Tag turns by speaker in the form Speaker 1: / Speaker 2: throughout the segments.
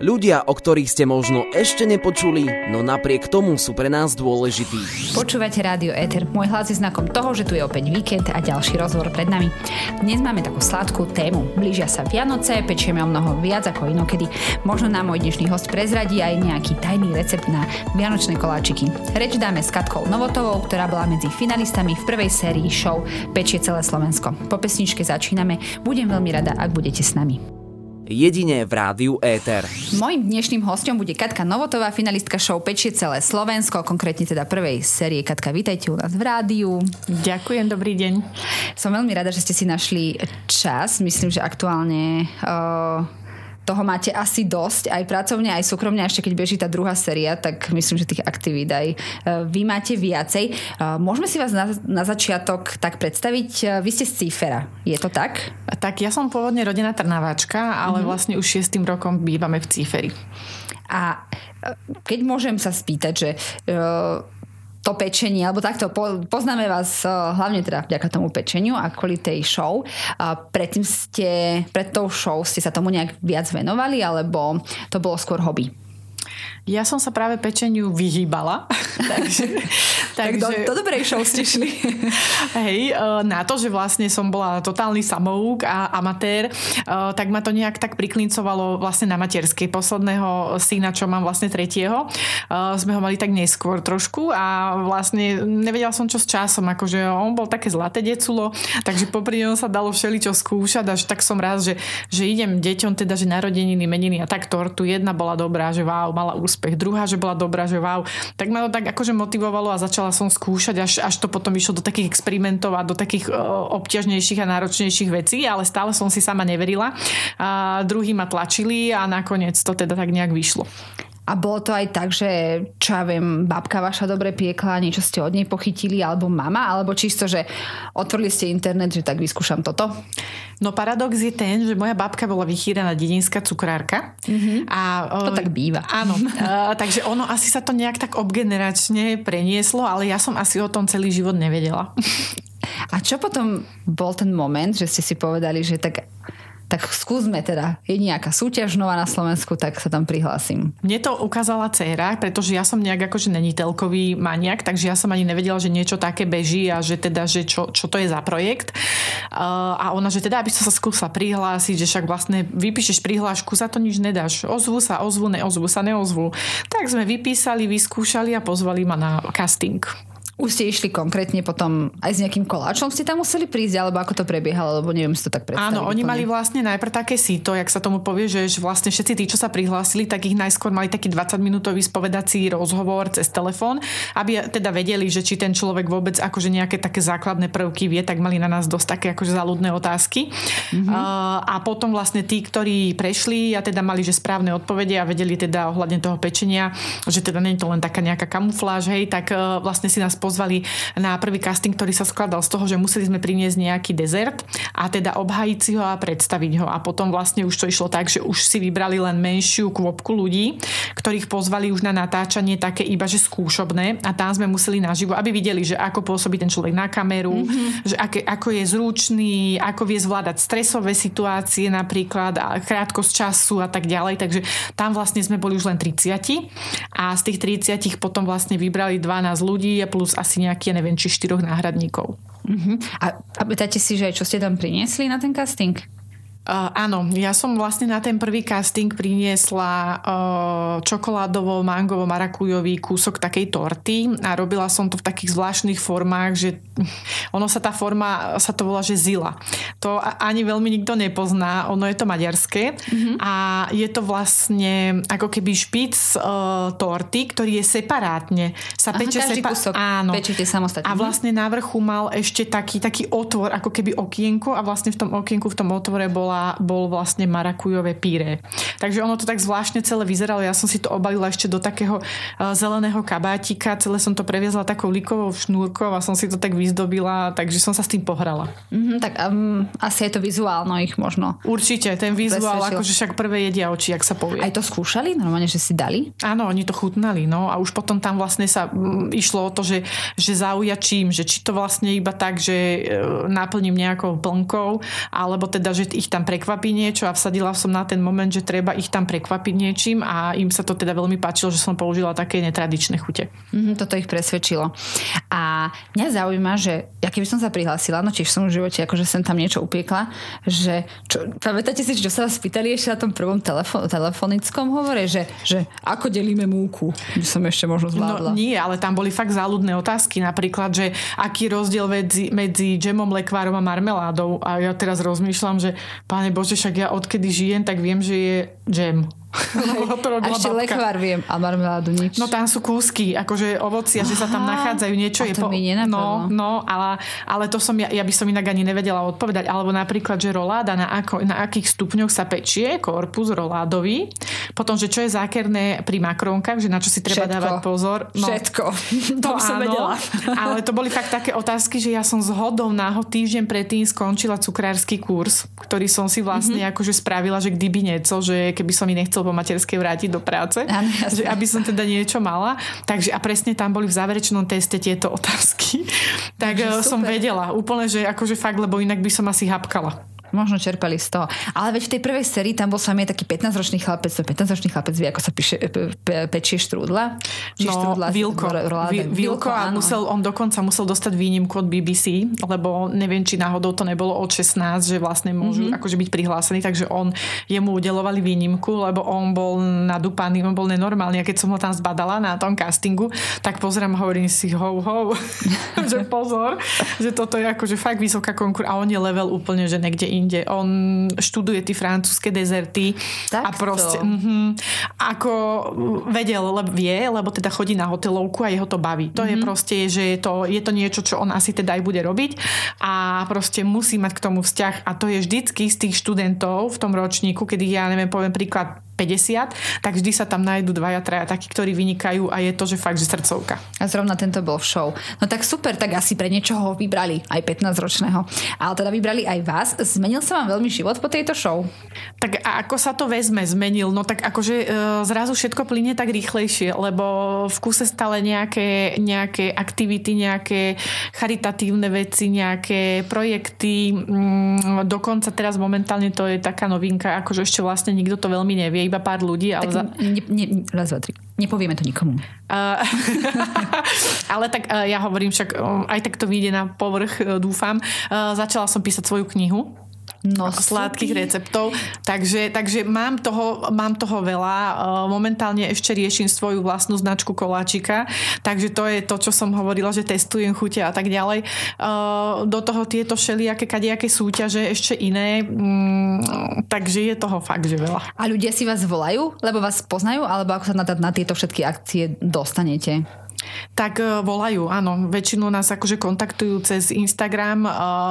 Speaker 1: Ľudia, o ktorých ste možno ešte nepočuli, no napriek tomu sú pre nás dôležití.
Speaker 2: Počúvate Rádio Eter. Môj hlas je znakom toho, že tu je opäť víkend a ďalší rozhovor pred nami. Dnes máme takú sladkú tému. Blížia sa Vianoce, pečieme o mnoho viac ako inokedy. Možno nám môj dnešný host prezradí aj nejaký tajný recept na vianočné koláčiky. Reč dáme s Katkou Novotovou, ktorá bola medzi finalistami v prvej sérii show Pečie celé Slovensko. Po pesničke začíname. Budem veľmi rada, ak budete s nami
Speaker 1: jedine v rádiu Éter.
Speaker 2: Mojím dnešným hostom bude Katka Novotová, finalistka show Pečie celé Slovensko, konkrétne teda prvej série. Katka, vítajte u nás v rádiu.
Speaker 3: Ďakujem, dobrý deň.
Speaker 2: Som veľmi rada, že ste si našli čas. Myslím, že aktuálne uh, toho máte asi dosť, aj pracovne, aj súkromne, ešte keď beží tá druhá séria, tak myslím, že tých aktivít aj e, vy máte viacej. E, môžeme si vás na, na začiatok tak predstaviť? E, vy ste z Cífera, je to tak?
Speaker 3: Tak ja som pôvodne rodená Trnaváčka, ale mm-hmm. vlastne už šiestým rokom bývame v Cíferi.
Speaker 2: A keď môžem sa spýtať, že to pečenie, alebo takto poznáme vás eh, hlavne teda vďaka tomu pečeniu a kvôli tej show. A predtým ste, pred tou show ste sa tomu nejak viac venovali, alebo to bolo skôr hobby?
Speaker 3: Ja som sa práve pečeniu vyhýbala.
Speaker 2: takže, tak do, do dobrej show ste šli.
Speaker 3: hej, e, na to, že vlastne som bola totálny samouk a amatér, e, tak ma to nejak tak priklincovalo vlastne na materskej. Posledného syna, čo mám vlastne tretieho, e, sme ho mali tak neskôr trošku a vlastne nevedela som čo s časom, akože on bol také zlaté deculo, takže popri ňom sa dalo všeličo skúšať, až tak som rád, že, že idem deťom teda, že narodeniny, meniny a tak tortu. Jedna bola dobrá, že wow, mala úspech, druhá, že bola dobrá, že wow. Tak ma to tak akože motivovalo a začala som skúšať, až, až to potom išlo do takých experimentov a do takých uh, obťažnejších a náročnejších vecí, ale stále som si sama neverila. A druhý ma tlačili a nakoniec to teda tak nejak vyšlo.
Speaker 2: A bolo to aj tak, že čo ja viem, babka vaša dobre piekla, niečo ste od nej pochytili, alebo mama, alebo čisto, že otvorili ste internet, že tak vyskúšam toto?
Speaker 3: No paradox je ten, že moja babka bola vychýrená dedinská cukrárka.
Speaker 2: Mm-hmm. A, to tak býva.
Speaker 3: Áno. a, takže ono asi sa to nejak tak obgeneračne prenieslo, ale ja som asi o tom celý život nevedela.
Speaker 2: A čo potom bol ten moment, že ste si povedali, že tak tak skúsme teda, je nejaká súťaž nová na Slovensku, tak sa tam prihlásim.
Speaker 3: Mne to ukázala dcéra, pretože ja som nejak akože není telkový maniak, takže ja som ani nevedela, že niečo také beží a že teda, že čo, čo to je za projekt. Uh, a ona, že teda, aby som sa skúsila prihlásiť, že však vlastne vypíšeš prihlášku, za to nič nedáš. Ozvu sa, ozvu, neozvu sa, neozvu. Tak sme vypísali, vyskúšali a pozvali ma na casting.
Speaker 2: Už ste išli konkrétne potom aj s nejakým koláčom ste tam museli prísť, alebo ako to prebiehalo, lebo neviem si to tak predstaviť.
Speaker 3: Áno, oni mali vlastne najprv také síto, jak sa tomu povie, že vlastne všetci tí, čo sa prihlásili, tak ich najskôr mali taký 20-minútový spovedací rozhovor cez telefón, aby teda vedeli, že či ten človek vôbec akože nejaké také základné prvky vie, tak mali na nás dosť také akože záľudné otázky. Mm-hmm. A potom vlastne tí, ktorí prešli a teda mali že správne odpovede a vedeli teda ohľadne toho pečenia, že teda nie je to len taká nejaká kamufláž, hej, tak e, vlastne si nás pozvali na prvý casting, ktorý sa skladal z toho, že museli sme priniesť nejaký dezert a teda obhajiť si ho a predstaviť ho. A potom vlastne už to išlo tak, že už si vybrali len menšiu kvopku ľudí, ktorých pozvali už na natáčanie také iba, že skúšobné a tam sme museli naživo, aby videli, že ako pôsobí ten človek na kameru, mm-hmm. že aké, ako je zručný, ako vie zvládať stresové situácie napríklad a krátkosť času a tak ďalej. Takže tam vlastne sme boli už len 30 a z tých 30 potom vlastne vybrali 12 ľudí plus asi nejaký, ja neviem, či štyroch náhradníkov.
Speaker 2: Uh-huh. A, a pýtate si, že čo ste tam priniesli na ten casting?
Speaker 3: Uh, áno, ja som vlastne na ten prvý casting priniesla uh, čokoládovo, mangovo, marakujový kúsok takej torty a robila som to v takých zvláštnych formách, že ono sa tá forma, sa to volá, že zila. To ani veľmi nikto nepozná, ono je to maďarské mm-hmm. a je to vlastne ako keby špic uh, torty, ktorý je separátne.
Speaker 2: Sa Aha, peče sepa- kúsok áno. pečete samostatne.
Speaker 3: A vlastne na vrchu mal ešte taký, taký otvor, ako keby okienko a vlastne v tom okienku, v tom otvore bola bola, bol vlastne marakujové píre. Takže ono to tak zvláštne celé vyzeralo. Ja som si to obalila ešte do takého uh, zeleného kabátika, celé som to previezla takou likovou šnúrkou a som si to tak vyzdobila, takže som sa s tým pohrala.
Speaker 2: Mm-hmm, tak um, asi je to vizuálno ich možno.
Speaker 3: Určite, ten vizuál, akože však prvé jedia oči, ak sa povie.
Speaker 2: Aj to skúšali normálne, že si dali?
Speaker 3: Áno, oni to chutnali, no a už potom tam vlastne sa m, išlo o to, že, že zauja čím, že či to vlastne iba tak, že e, naplním nejakou plnkou, alebo teda, že ich tam tam prekvapí niečo a vsadila som na ten moment, že treba ich tam prekvapiť niečím a im sa to teda veľmi páčilo, že som použila také netradičné chute.
Speaker 2: Mm, toto ich presvedčilo. A mňa zaujíma, že ja keby som sa prihlásila, no tiež som v živote akože sem tam niečo upiekla, že čo, pamätáte si, čo sa vás pýtali ešte na tom prvom telefo- telefonickom hovore, že, že ako delíme múku, by som ešte možno zvládla.
Speaker 3: No nie, ale tam boli fakt záľudné otázky, napríklad, že aký rozdiel medzi, medzi džemom, lekvárom a marmeládou a ja teraz rozmýšľam, že páne Bože, však ja odkedy žijem, tak viem, že je džem.
Speaker 2: to a ešte lekvár viem, a marmeládu nič.
Speaker 3: No tam sú kúsky, akože ovocia, že sa tam nachádzajú, niečo
Speaker 2: a
Speaker 3: je
Speaker 2: to
Speaker 3: po...
Speaker 2: mi
Speaker 3: No, no, ale, ale to som, ja, ja by som inak ani nevedela odpovedať. Alebo napríklad, že roláda, na, ako, na akých stupňoch sa pečie, korpus roládový. Potom, že čo je zákerné pri makronkách, že na čo si treba
Speaker 2: Všetko.
Speaker 3: dávať pozor. No,
Speaker 2: Všetko.
Speaker 3: to
Speaker 2: To som
Speaker 3: áno,
Speaker 2: vedela.
Speaker 3: ale to boli fakt také otázky, že ja som z hodou náhod týždeň predtým skončila cukrársky kurz, ktorý som si vlastne mm-hmm. akože spravila, že kdyby nieco, že keby som mi nechcel po materskej vrátiť do práce,
Speaker 2: jasné.
Speaker 3: že aby som teda niečo mala. Takže a presne tam boli v záverečnom teste tieto otázky. tak eh, som
Speaker 2: super.
Speaker 3: vedela úplne, že akože fakt, lebo inak by som asi hapkala.
Speaker 2: Možno čerpali z toho. Ale veď v tej prvej sérii tam bol sami taký 15-ročný chlapec, to 15-ročný chlapec vie, ako sa píše, pe, pe, pečie štrúdla. Či
Speaker 3: No,
Speaker 2: štrúdla
Speaker 3: Vilko, Vilko a
Speaker 2: áno.
Speaker 3: musel, on dokonca musel dostať výnimku od BBC, lebo neviem, či náhodou to nebolo od 16, že vlastne môžu
Speaker 2: Mhm.
Speaker 3: mm-hmm. akože byť prihlásení, takže on, jemu udelovali výnimku, lebo on bol nadúpaný, on bol nenormálny a keď som ho tam zbadala na tom castingu, tak pozerám, hovorím si ho, ho, že pozor, že toto je akože fakt vysoká konkur a on je level úplne, že niekde inde. On študuje tie francúzske dezerty a
Speaker 2: Takto.
Speaker 3: proste, mm, ako vedel, lebo vie, lebo teda chodí na hotelovku a jeho to baví. To mm-hmm. je proste, že je to, je to niečo, čo on asi teda aj bude robiť a proste musí mať k tomu vzťah a to je vždycky z tých študentov v tom ročníku, kedy ja neviem, poviem príklad 50, tak vždy sa tam nájdú dvaja, traja takí, ktorí vynikajú a je to, že fakt, že srdcovka.
Speaker 2: A zrovna tento bol v show. No tak super, tak asi pre niečoho ho vybrali, aj 15-ročného. Ale teda vybrali aj vás. Zmenil sa vám veľmi život po tejto show?
Speaker 3: Tak a ako sa to vezme, zmenil? No tak akože e, zrazu všetko plyne tak rýchlejšie, lebo v kuse stále nejaké, nejaké aktivity, nejaké charitatívne veci, nejaké projekty. Mm, dokonca teraz momentálne to je taká novinka, akože ešte vlastne nikto to veľmi nevie, iba pár ľudí. Ale
Speaker 2: Tak
Speaker 3: za...
Speaker 2: ne, ne, raz, dva, tri. Nepovieme to nikomu.
Speaker 3: Uh, ale tak uh, ja hovorím však, um, aj tak to vyjde na povrch, uh, dúfam. Uh, začala som písať svoju knihu
Speaker 2: No,
Speaker 3: sladkých receptov. Takže, takže mám, toho, mám toho veľa. Uh, Momentálne ešte riešim svoju vlastnú značku koláčika. Takže to je to, čo som hovorila, že testujem chute a tak ďalej. Uh, Do toho tieto všelijaké kadejaké súťaže ešte iné. Mm, Takže je toho fakt, že veľa.
Speaker 2: A ľudia si vás volajú, lebo vás poznajú, alebo ako sa na, na tieto všetky akcie dostanete?
Speaker 3: Tak e, volajú, áno. Väčšinu nás akože kontaktujú cez Instagram, e,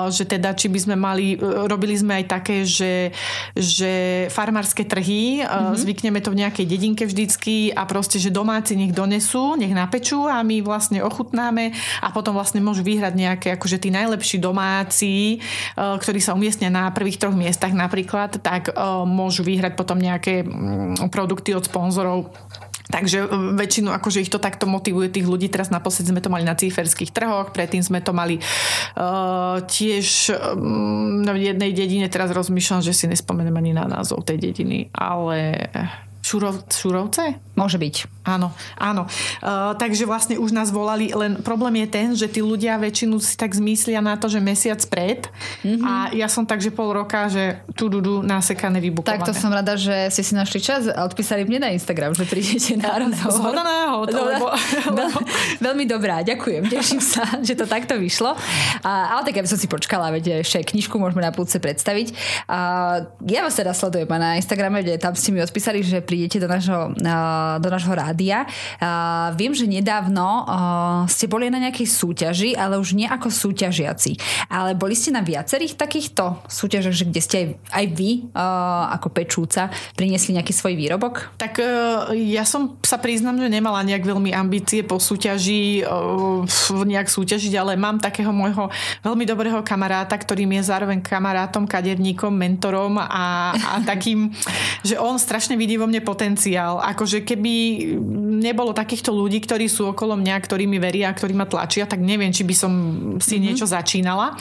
Speaker 3: že teda či by sme mali, e, robili sme aj také, že, že farmárske trhy, mm-hmm. zvykneme to v nejakej dedinke vždycky a proste, že domáci nech donesú, nech napečú a my vlastne ochutnáme a potom vlastne môžu vyhrať nejaké akože tí najlepší domáci, ktorí sa umiestnia na prvých troch miestach napríklad, tak môžu vyhrať potom nejaké mm, produkty od sponzorov Takže e, väčšinu akože ich to takto motivuje tých ľudí. Teraz naposledy sme to mali na cíferských trhoch, predtým sme to mali uh, tiež um, v jednej dedine, teraz rozmýšľam, že si nespomenem ani na názov tej dediny, ale Šurov, Šurovce?
Speaker 2: Môže byť.
Speaker 3: Áno, áno. Uh, takže vlastne už nás volali, len problém je ten, že tí ľudia väčšinu si tak zmyslia na to, že mesiac pred mm-hmm. a ja som takže pol roka, že tu dudu nasekané, vybukované.
Speaker 2: Tak to som rada, že ste si našli čas a odpísali mne na Instagram, že prídete na rozhovor.
Speaker 3: Zhoda náhod, lebo,
Speaker 2: Veľ, veľmi dobrá, ďakujem, teším sa, že to takto vyšlo. A, ale tak ja by som si počkala, veď ešte knižku môžeme na púce predstaviť. A, ja vás teda sledujem na Instagrame, kde tam ste mi odpísali, že prídete do nášho, do nášho rádia. Viem, že nedávno ste boli na nejakej súťaži, ale už nie ako súťažiaci. Ale boli ste na viacerých takýchto súťažach, že kde ste aj, aj vy ako pečúca priniesli nejaký svoj výrobok?
Speaker 3: Tak e, ja som sa priznam, že nemala nejak veľmi ambície po súťaži, e, nejak súťažiť, ale mám takého môjho veľmi dobrého kamaráta, ktorým je zároveň kamarátom, kaderníkom, mentorom a, a takým, že on strašne vidí vo mne potenciál. Akože keby nebolo takýchto ľudí, ktorí sú okolo mňa, ktorí mi veria, ktorí ma tlačia, tak neviem, či by som si mm-hmm. niečo začínala.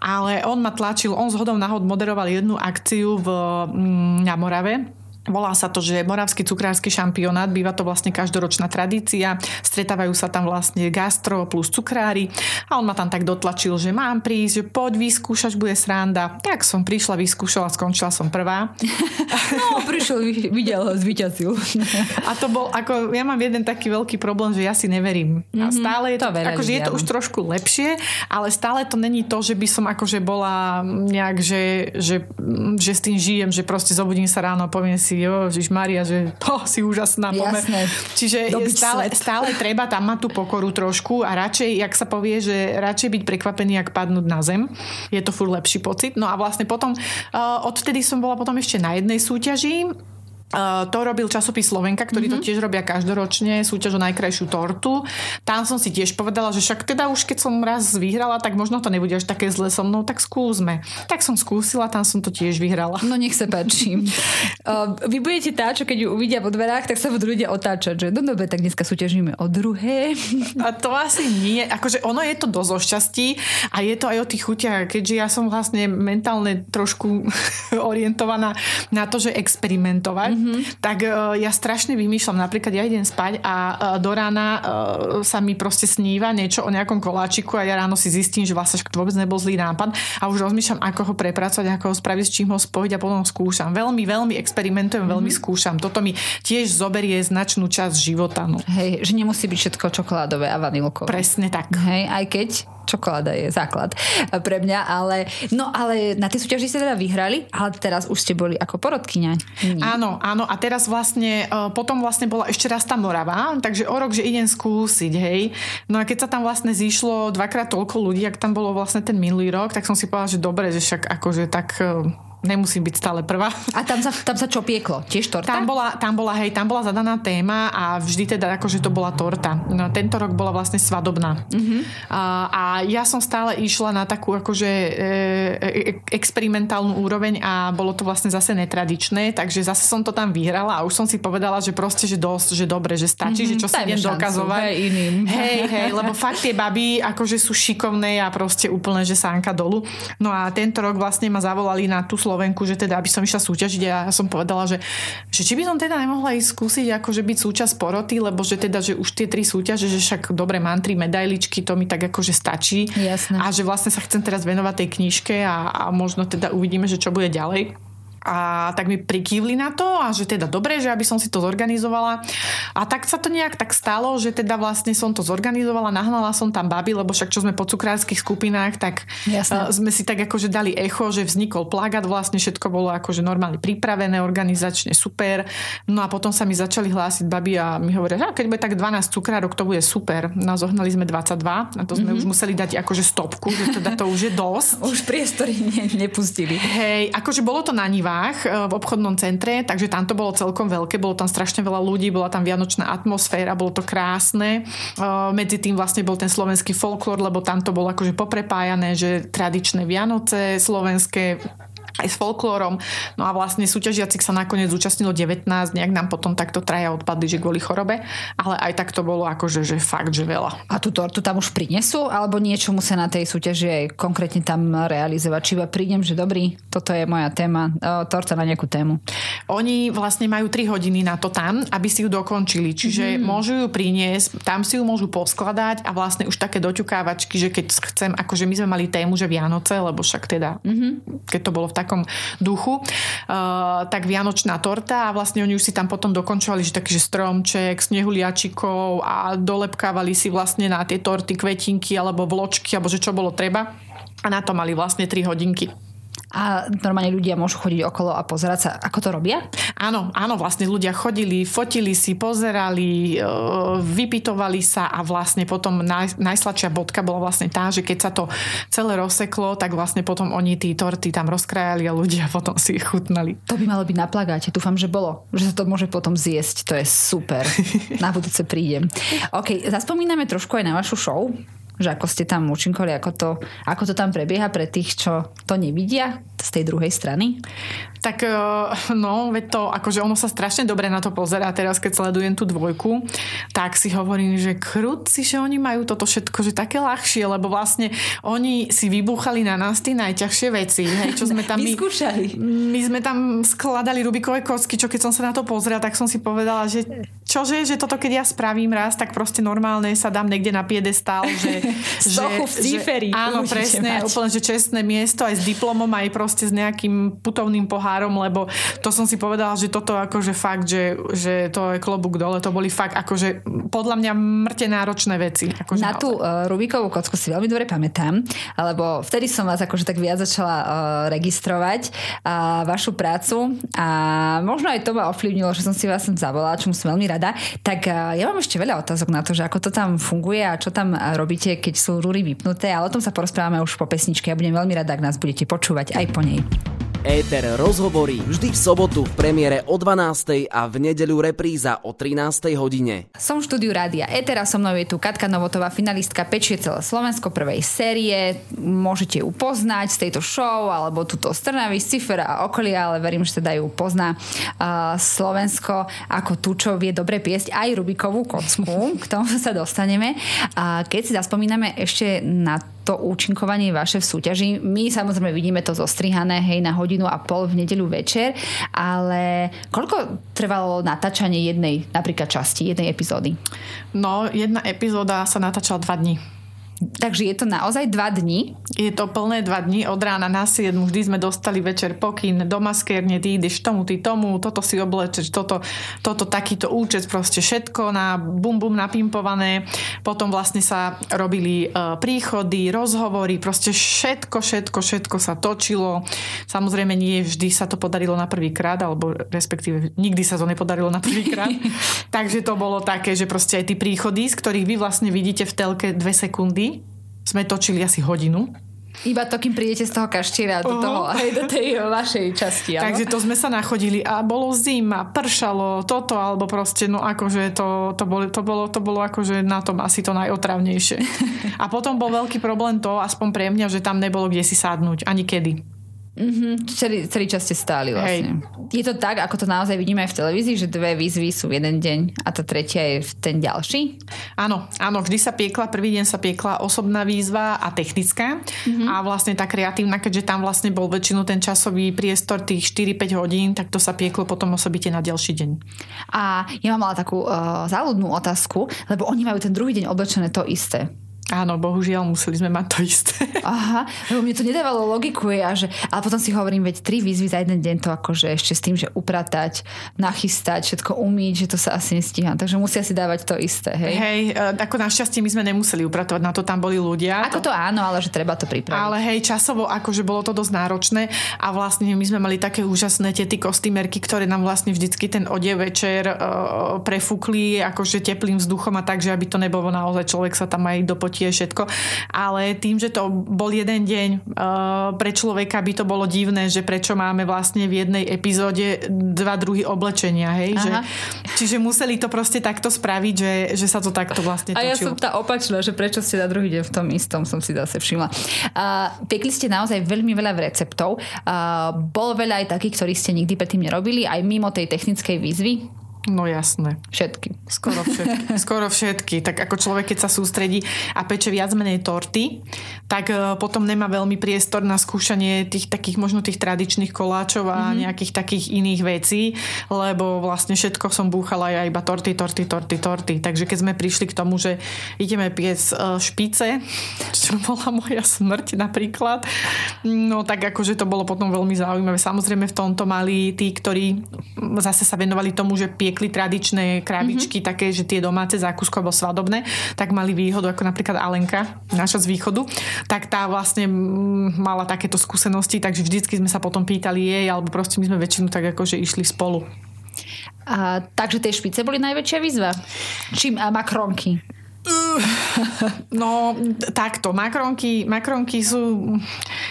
Speaker 3: Ale on ma tlačil, on zhodou náhod moderoval jednu akciu v, mm, na Morave Volá sa to, že Moravský cukrársky šampionát, býva to vlastne každoročná tradícia, stretávajú sa tam vlastne gastro plus cukrári a on ma tam tak dotlačil, že mám prísť, že poď vyskúšať, bude sranda. Tak som prišla, vyskúšala, skončila som prvá.
Speaker 2: No, prišiel, videl ho, zvyťazil.
Speaker 3: A to bol, ako, ja mám jeden taký veľký problém, že ja si neverím. A mhm, stále je to, to akože je to už trošku lepšie, ale stále to není to, že by som akože bola nejak, že, že, že s tým žijem, že proste zobudím sa ráno a poviem si, si, jo, Žiž Maria, že to si úžasná.
Speaker 2: Jasné.
Speaker 3: Čiže je stále, stále treba tam mať tú pokoru trošku a radšej, jak sa povie, že radšej byť prekvapený, ak padnúť na zem. Je to fur lepší pocit. No a vlastne potom, uh, odtedy som bola potom ešte na jednej súťaži, Uh, to robil časopis Slovenka, ktorý mm-hmm. to mhm. tiež robia každoročne, súťaž o najkrajšiu tortu. Tam som si tiež povedala, že však teda už keď som raz vyhrala, tak možno to nebude až také zle so mnou, tak skúsme. Tak som skúsila, tam som to tiež vyhrala.
Speaker 2: No nech sa páči. uh, vy budete tá, čo keď ju uvidia po dverách, tak sa budú ľudia otáčať, že no dobre, tak dneska súťažíme o druhé.
Speaker 3: A to asi nie. Akože ono je to dosť o šťastí a je to aj o tých chutiach, keďže ja som vlastne mentálne trošku orientovaná na to, že experimentovať. Mm-hmm mm-hmm. tak uh, ja strašne vymýšľam. Napríklad ja idem spať a uh, do rána uh, sa mi proste sníva niečo o nejakom koláčiku a ja ráno si zistím, že vlastne vôbec nebol zlý nápad a už rozmýšľam, ako ho prepracovať, ako ho spraviť, s čím ho spojiť a potom skúšam. Veľmi, veľmi experimentujem, mm-hmm. veľmi skúšam. Toto mi tiež zoberie značnú časť života. No.
Speaker 2: Hej, že nemusí byť všetko čokoládové a vanilkové.
Speaker 3: Presne tak.
Speaker 2: Hej, aj keď čokoláda je základ pre mňa, ale no ale na tej súťaži ste teda vyhrali, ale teraz už ste boli ako porodkyňa.
Speaker 3: Áno, áno a teraz vlastne, e, potom vlastne bola ešte raz tá Morava, takže o rok, že idem skúsiť, hej. No a keď sa tam vlastne zišlo dvakrát toľko ľudí, ak tam bolo vlastne ten minulý rok, tak som si povedala, že dobre, že však akože tak e, nemusím byť stále prvá.
Speaker 2: A tam sa, tam sa čo pieklo? Tiež torta?
Speaker 3: Tam bola, tam bola, hej, tam bola zadaná téma a vždy teda akože to bola torta. No, tento rok bola vlastne svadobná. Uh-huh. A, a ja som stále išla na takú akože e, e, experimentálnu úroveň a bolo to vlastne zase netradičné, takže zase som to tam vyhrala a už som si povedala, že proste, že dosť, že dobre, že stačí, uh-huh. že čo si idem dokazovať.
Speaker 2: Hej, iným.
Speaker 3: Hej, hej, lebo fakt tie baby akože sú šikovné a proste úplne, že sánka dolu. No a tento rok vlastne ma zavolali na tú Slovenku, že teda aby som išla súťažiť a ja som povedala, že, že či by som teda nemohla ísť skúsiť akože byť súčasť poroty, lebo že teda, že už tie tri súťaže, že však dobre mám tri medailičky, to mi tak akože stačí.
Speaker 2: Jasne.
Speaker 3: A že vlastne sa chcem teraz venovať tej knižke a, a možno teda uvidíme, že čo bude ďalej. A tak mi prikývli na to a že teda dobre, že aby som si to zorganizovala. A tak sa to nejak tak stalo, že teda vlastne som to zorganizovala, nahnala som tam baby, lebo však čo sme po cukrárskych skupinách, tak Jasne. sme si tak akože dali echo, že vznikol plagát, vlastne všetko bolo akože normálne pripravené, organizačne super. No a potom sa mi začali hlásiť baby a mi hovoria, že keď bude tak 12 cukrárok, to bude super. No zohnali sme 22 a to sme mm-hmm. už museli dať akože stopku, že teda to už je dosť.
Speaker 2: už priestory ne, nepustili.
Speaker 3: Hej, akože bolo to na nivá Praách e, v obchodnom centre, takže tam to bolo celkom veľké, bolo tam strašne veľa ľudí, bola tam vianočná atmosféra, bolo to krásne. E, medzi tým vlastne bol ten slovenský folklór, lebo tam to bolo akože poprepájané, že tradičné Vianoce slovenské, aj s folklórom. No a vlastne súťažiacich sa nakoniec zúčastnilo 19, nejak nám potom takto traja odpadli, že kvôli chorobe, ale aj tak to bolo akože, že fakt, že veľa.
Speaker 2: A tú tortu tam už prinesú, alebo niečo musia na tej súťaži aj konkrétne tam realizovať? Či iba prídem, že dobrý, toto je moja téma, o, torta na nejakú tému.
Speaker 3: Oni vlastne majú 3 hodiny na to tam, aby si ju dokončili, čiže mm. môžu ju priniesť, tam si ju môžu poskladať a vlastne už také doťukávačky, že keď chcem, akože my sme mali tému, že Vianoce, lebo však teda, mm-hmm. keď to bolo v takom duchu, uh, tak vianočná torta a vlastne oni už si tam potom dokončovali, že taký že stromček, snehuliačikov a dolepkávali si vlastne na tie torty kvetinky alebo vločky, alebo že čo bolo treba. A na to mali vlastne 3 hodinky
Speaker 2: a normálne ľudia môžu chodiť okolo a pozerať sa, ako to robia?
Speaker 3: Áno, áno, vlastne ľudia chodili, fotili si, pozerali, e, vypitovali sa a vlastne potom naj, najsladšia bodka bola vlastne tá, že keď sa to celé rozseklo, tak vlastne potom oni tí torty tam rozkrajali a ľudia potom si ich chutnali.
Speaker 2: To by malo byť na plagáte, dúfam, že bolo, že sa to môže potom zjesť, to je super. Na budúce prídem. OK, zaspomíname trošku aj na vašu show že ako ste tam účinkovali, ako to, ako to tam prebieha pre tých, čo to nevidia. tej druhej strany?
Speaker 3: Tak e, no, veď to, akože ono sa strašne dobre na to pozerá teraz, keď sledujem tú dvojku, tak si hovorím, že krúci, že oni majú toto všetko, že také ľahšie, lebo vlastne oni si vybúchali na nás tie najťažšie veci, hej, čo sme tam...
Speaker 2: Vyskúšali.
Speaker 3: My, my sme tam skladali Rubikové kocky, čo keď som sa na to pozrela, tak som si povedala, že čože, že toto keď ja spravím raz, tak proste normálne sa dám niekde na piedestál, že...
Speaker 2: Sochu v cíferi.
Speaker 3: Áno, presne, mať. úplne, že čestné miesto aj s diplomom, aj proste s nejakým putovným pohľadom párom, lebo to som si povedala, že toto akože fakt, že, že to je klobúk dole, to boli fakt akože podľa mňa mŕte náročné veci. Akože
Speaker 2: Na tú uh, Rubikovú kocku si veľmi dobre pamätám, lebo vtedy som vás akože tak viac začala uh, registrovať uh, vašu prácu a možno aj to ma ovplyvnilo, že som si vás sem zavolala, čo som veľmi rada. Tak uh, ja mám ešte veľa otázok na to, že ako to tam funguje a čo tam robíte, keď sú rúry vypnuté, ale o tom sa porozprávame už po pesničke a budem veľmi rada, ak nás budete počúvať aj po nej.
Speaker 1: Éter rozhovorí vždy v sobotu v premiére o 12. a v nedeľu repríza o 13. hodine.
Speaker 2: Som v štúdiu Rádia Étera, so mnou je tu Katka Novotová, finalistka Pečie celé Slovensko prvej série. Môžete ju poznať z tejto show, alebo túto Strnavy, Cifer a okolia, ale verím, že teda ju pozná uh, Slovensko ako tú, čo vie dobre piesť aj Rubikovú kocku. K tomu sa dostaneme. A keď si zaspomíname ešte na to účinkovanie vaše v súťaži. My samozrejme vidíme to zostrihané, hej, na hodinu a pol v nedeľu večer, ale koľko trvalo natáčanie jednej napríklad časti, jednej epizódy?
Speaker 3: No, jedna epizóda sa natáčala dva dní.
Speaker 2: Takže je to naozaj dva dni?
Speaker 3: Je to plné dva dni, od rána na 7 vždy sme dostali večer pokyn do maskérne, ty ideš tomu, ty tomu, toto si oblečeš, toto, toto takýto účet, proste všetko na bum bum napimpované. Potom vlastne sa robili uh, príchody, rozhovory, proste všetko, všetko, všetko sa točilo. Samozrejme nie vždy sa to podarilo na prvýkrát, alebo respektíve nikdy sa to nepodarilo na prvýkrát. Takže to bolo také, že proste aj tí príchody, z ktorých vy vlastne vidíte v telke dve sekundy, sme točili asi hodinu.
Speaker 2: Iba to, kým prídete z toho kaštiera do, toho, aj do tej vašej časti.
Speaker 3: Takže to sme sa nachodili a bolo zima, pršalo, toto, alebo proste, no akože to, to, bolo, to, bolo, to bolo akože na tom asi to najotravnejšie. A potom bol veľký problém to, aspoň pre mňa, že tam nebolo kde si sadnúť, ani kedy.
Speaker 2: Mm-hmm. Celý, celý čas ste stáli vlastne. Hej. Je to tak, ako to naozaj vidíme aj v televízii, že dve výzvy sú v jeden deň a tá tretia je v ten ďalší?
Speaker 3: Áno, áno, vždy sa piekla, prvý deň sa piekla osobná výzva a technická mm-hmm. a vlastne tá kreatívna, keďže tam vlastne bol väčšinu ten časový priestor tých 4-5 hodín, tak to sa pieklo potom osobite na ďalší deň.
Speaker 2: A ja mám ale takú uh, záľudnú otázku, lebo oni majú ten druhý deň oblečené to isté.
Speaker 3: Áno, bohužiaľ, museli sme mať to isté.
Speaker 2: Aha, lebo mne to nedávalo logiku, ja, že, ale potom si hovorím, veď tri výzvy za jeden deň to akože ešte s tým, že upratať, nachystať, všetko umýť, že to sa asi nestíha. Takže musia si dávať to isté, hej?
Speaker 3: Hej, e, ako našťastie my sme nemuseli upratovať, na to tam boli ľudia.
Speaker 2: Ako to áno, ale že treba to pripraviť.
Speaker 3: Ale hej, časovo akože bolo to dosť náročné a vlastne my sme mali také úžasné tie kostýmerky, ktoré nám vlastne vždycky ten odev večer uh, prefúkli akože teplým vzduchom a tak, že aby to nebolo naozaj človek sa tam aj dopotí tie všetko. Ale tým, že to bol jeden deň uh, pre človeka by to bolo divné, že prečo máme vlastne v jednej epizóde dva druhy oblečenia, hej? Že, čiže museli to proste takto spraviť, že, že sa to takto vlastne točilo.
Speaker 2: A ja som tá opačná, že prečo ste na druhý deň v tom istom, som si zase všimla. Uh, piekli ste naozaj veľmi veľa receptov. Uh, bolo veľa aj takých, ktorí ste nikdy predtým nerobili, aj mimo tej technickej výzvy?
Speaker 3: No jasné.
Speaker 2: Všetky.
Speaker 3: Skoro všetky. Skoro všetky. Tak ako človek, keď sa sústredí a peče viac menej torty, tak e, potom nemá veľmi priestor na skúšanie tých takých možno tých tradičných koláčov a mm-hmm. nejakých takých iných vecí, lebo vlastne všetko som búchala ja iba torty, torty, torty, torty. Takže keď sme prišli k tomu, že ideme piec e, špice, čo bola moja smrť napríklad, no tak akože to bolo potom veľmi zaujímavé. Samozrejme v tomto mali tí, ktorí zase sa venovali tomu, že pie piekli tradičné krabičky, mm-hmm. také, že tie domáce zákusko alebo svadobné, tak mali výhodu, ako napríklad Alenka, naša z východu, tak tá vlastne mala takéto skúsenosti, takže vždycky sme sa potom pýtali jej, alebo proste my sme väčšinu tak akože išli spolu.
Speaker 2: A, takže tie špice boli najväčšia výzva? Čím a makronky?
Speaker 3: No, takto. Makronky, makronky sú...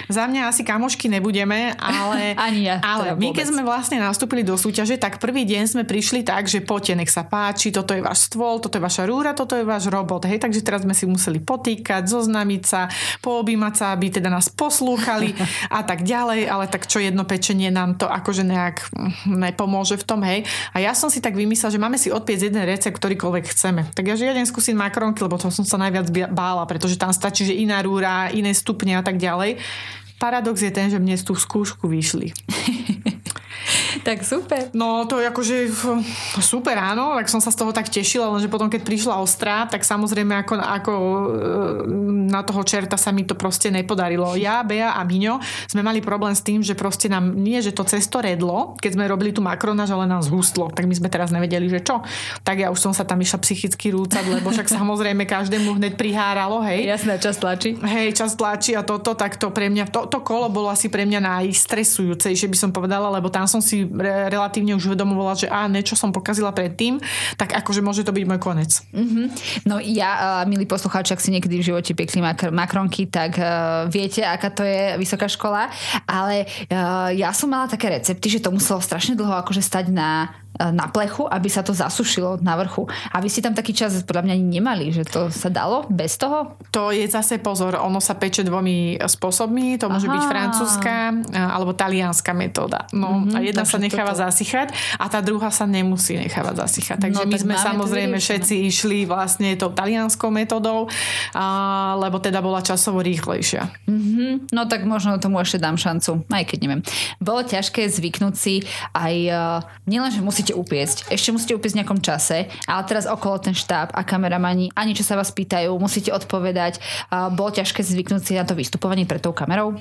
Speaker 3: Za mňa asi kamošky nebudeme, ale...
Speaker 2: Ani ja.
Speaker 3: Ale
Speaker 2: teda
Speaker 3: my,
Speaker 2: vôbec.
Speaker 3: keď sme vlastne nastúpili do súťaže, tak prvý deň sme prišli tak, že poďte, nech sa páči, toto je váš stôl, toto je vaša rúra, toto je váš robot. Hej, takže teraz sme si museli potýkať, zoznamiť sa, poobímať sa, aby teda nás poslúchali a tak ďalej, ale tak čo jedno pečenie nám to akože nejak nepomôže v tom, hej. A ja som si tak vymyslel, že máme si odpiec jeden recept, ktorýkoľvek chceme. Tak ja že jeden skúsim makronky, lebo to som sa najviac bála, pretože tam stačí, že iná rúra, iné stupne a tak ďalej. Paradox je ten, že mne z tú skúšku vyšli.
Speaker 2: tak super.
Speaker 3: No to je akože super, áno, tak som sa z toho tak tešila, lenže potom keď prišla ostrá, tak samozrejme ako, ako e, na toho čerta sa mi to proste nepodarilo. Ja, Bea a Miňo sme mali problém s tým, že proste nám nie, že to cesto redlo, keď sme robili tú makronáž, ale nám zhustlo. Tak my sme teraz nevedeli, že čo. Tak ja už som sa tam išla psychicky rúcať, lebo však samozrejme každému hneď priháralo, hej.
Speaker 2: Jasné, čas tlačí.
Speaker 3: Hej, čas tlačí a toto, tak to pre mňa, to, to kolo bolo asi pre mňa najstresujúcejšie, by som povedala, lebo tam som si re, relatívne už uvedomovala, že á, niečo som pokazila predtým, tak akože môže to byť môj konec.
Speaker 2: Mm-hmm. No ja, uh, milí poslucháči, ak si niekedy v živote piekli mak- makronky, tak uh, viete, aká to je vysoká škola, ale uh, ja som mala také recepty, že to muselo strašne dlho akože stať na na plechu, aby sa to zasušilo na vrchu. A vy ste tam taký čas podľa mňa ani nemali, že to sa dalo bez toho?
Speaker 3: To je zase pozor, ono sa peče dvomi spôsobmi, to môže
Speaker 2: Aha.
Speaker 3: byť francúzska alebo talianská metóda. No
Speaker 2: Mhm,
Speaker 3: a jedna sa necháva
Speaker 2: toto.
Speaker 3: zasychať a tá druhá sa nemusí nechávať zasychať. Takže
Speaker 2: No,
Speaker 3: my
Speaker 2: tak
Speaker 3: sme samozrejme všetci išli vlastne tou talianskou metódou, a, lebo teda bola časovo rýchlejšia.
Speaker 2: Mm-hmm. No tak možno tomu ešte dám šancu, aj keď neviem. Bolo ťažké zvyknúť si aj, uh, nielen, že musíte upiecť, ešte musíte upiecť v nejakom čase, ale teraz okolo ten štáb a kameramani, ani čo sa vás pýtajú, musíte odpovedať. Uh, bolo ťažké zvyknúť si na to vystupovanie pred tou kamerou?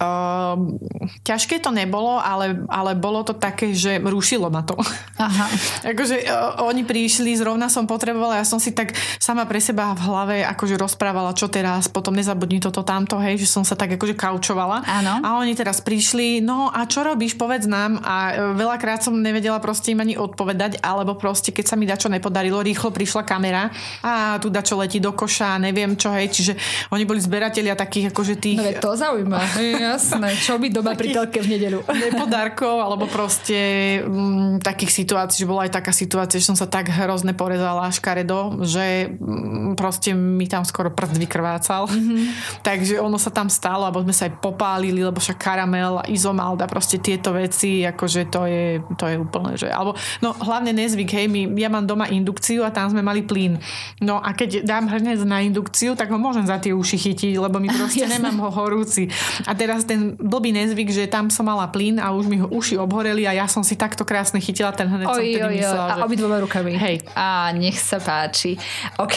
Speaker 3: Uh, ťažké to nebolo, ale, ale bolo to také, že rušilo ma to.
Speaker 2: Aha.
Speaker 3: akože uh, oni prišli, zrovna som potrebovala, ja som si tak sama pre seba v hlave akože rozprávala, čo teraz, potom nezabudni toto tamto, hej, že som sa tak akože kaučovala.
Speaker 2: Áno.
Speaker 3: A oni teraz prišli, no a čo robíš, povedz nám. A uh, veľakrát som nevedela proste im ani odpovedať, alebo proste keď sa mi dačo nepodarilo, rýchlo prišla kamera a tu dačo letí do koša, neviem čo, hej, čiže oni boli zberatelia takých akože tých...
Speaker 2: No to zaujíma. Jasné. Čo by doma pri telke v nedeľu?
Speaker 3: nepodarkov, alebo proste mm, takých situácií, že bola aj taká situácia, že som sa tak hrozne porezala škaredo, že mm, proste mi tam skoro prst vykrvácal. Mm-hmm. Takže ono sa tam stalo, alebo sme sa aj popálili, lebo však karamel, izomalda, proste tieto veci, akože to je, to je úplne, že... Alebo, no hlavne nezvyk, hej, my, ja mám doma indukciu a tam sme mali plyn. No a keď dám hrnec na indukciu, tak ho môžem za tie uši chytiť, lebo mi proste
Speaker 2: Jasné.
Speaker 3: nemám ho horúci. A teraz ten blbý nezvyk, že tam som mala plyn a už mi ho uši obhoreli a ja som si takto krásne chytila ten hned som
Speaker 2: Oj,
Speaker 3: vtedy
Speaker 2: oj, oj.
Speaker 3: myslela,
Speaker 2: A
Speaker 3: že...
Speaker 2: obidvoma rukami.
Speaker 3: Hej.
Speaker 2: A nech sa páči. OK.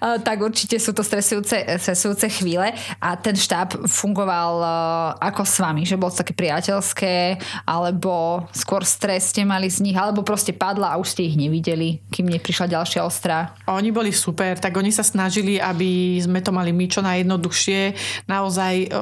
Speaker 2: A, tak určite sú to stresujúce, stresujúce chvíle a ten štáb fungoval uh, ako s vami, že bolo to také priateľské, alebo skôr stres ste mali z nich, alebo proste padla a už ste ich nevideli, kým neprišla ďalšia ostrá.
Speaker 3: Oni boli super, tak oni sa snažili, aby sme to mali my čo najjednoduchšie. Naozaj, o,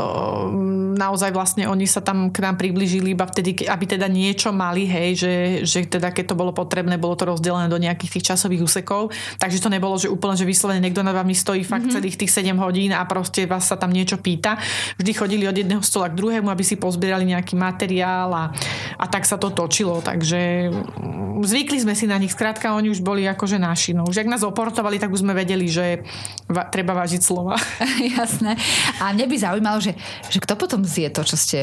Speaker 3: naozaj vlastne oni sa tam k nám približili iba vtedy, aby teda niečo mali, hej, že, že teda keď to bolo potrebné, bolo to rozdelené do nejakých tých časových úsekov. Takže to nebolo, že úplne, že vyslovene niekto nad vami stojí fakt mm-hmm. celých tých 7 hodín a proste vás sa tam niečo pýta. Vždy chodili od jedného stola k druhému, aby si pozbierali nejaký materiál a, a tak sa to točilo. Takže mm, zvykli sme si na nich. Skrátka, oni už boli akože naši. No. Už ak nás oportovali, tak už sme vedeli, že va, treba vážiť slova.
Speaker 2: Jasné. A mne by zaujímalo, že, že kto potom zje to, čo ste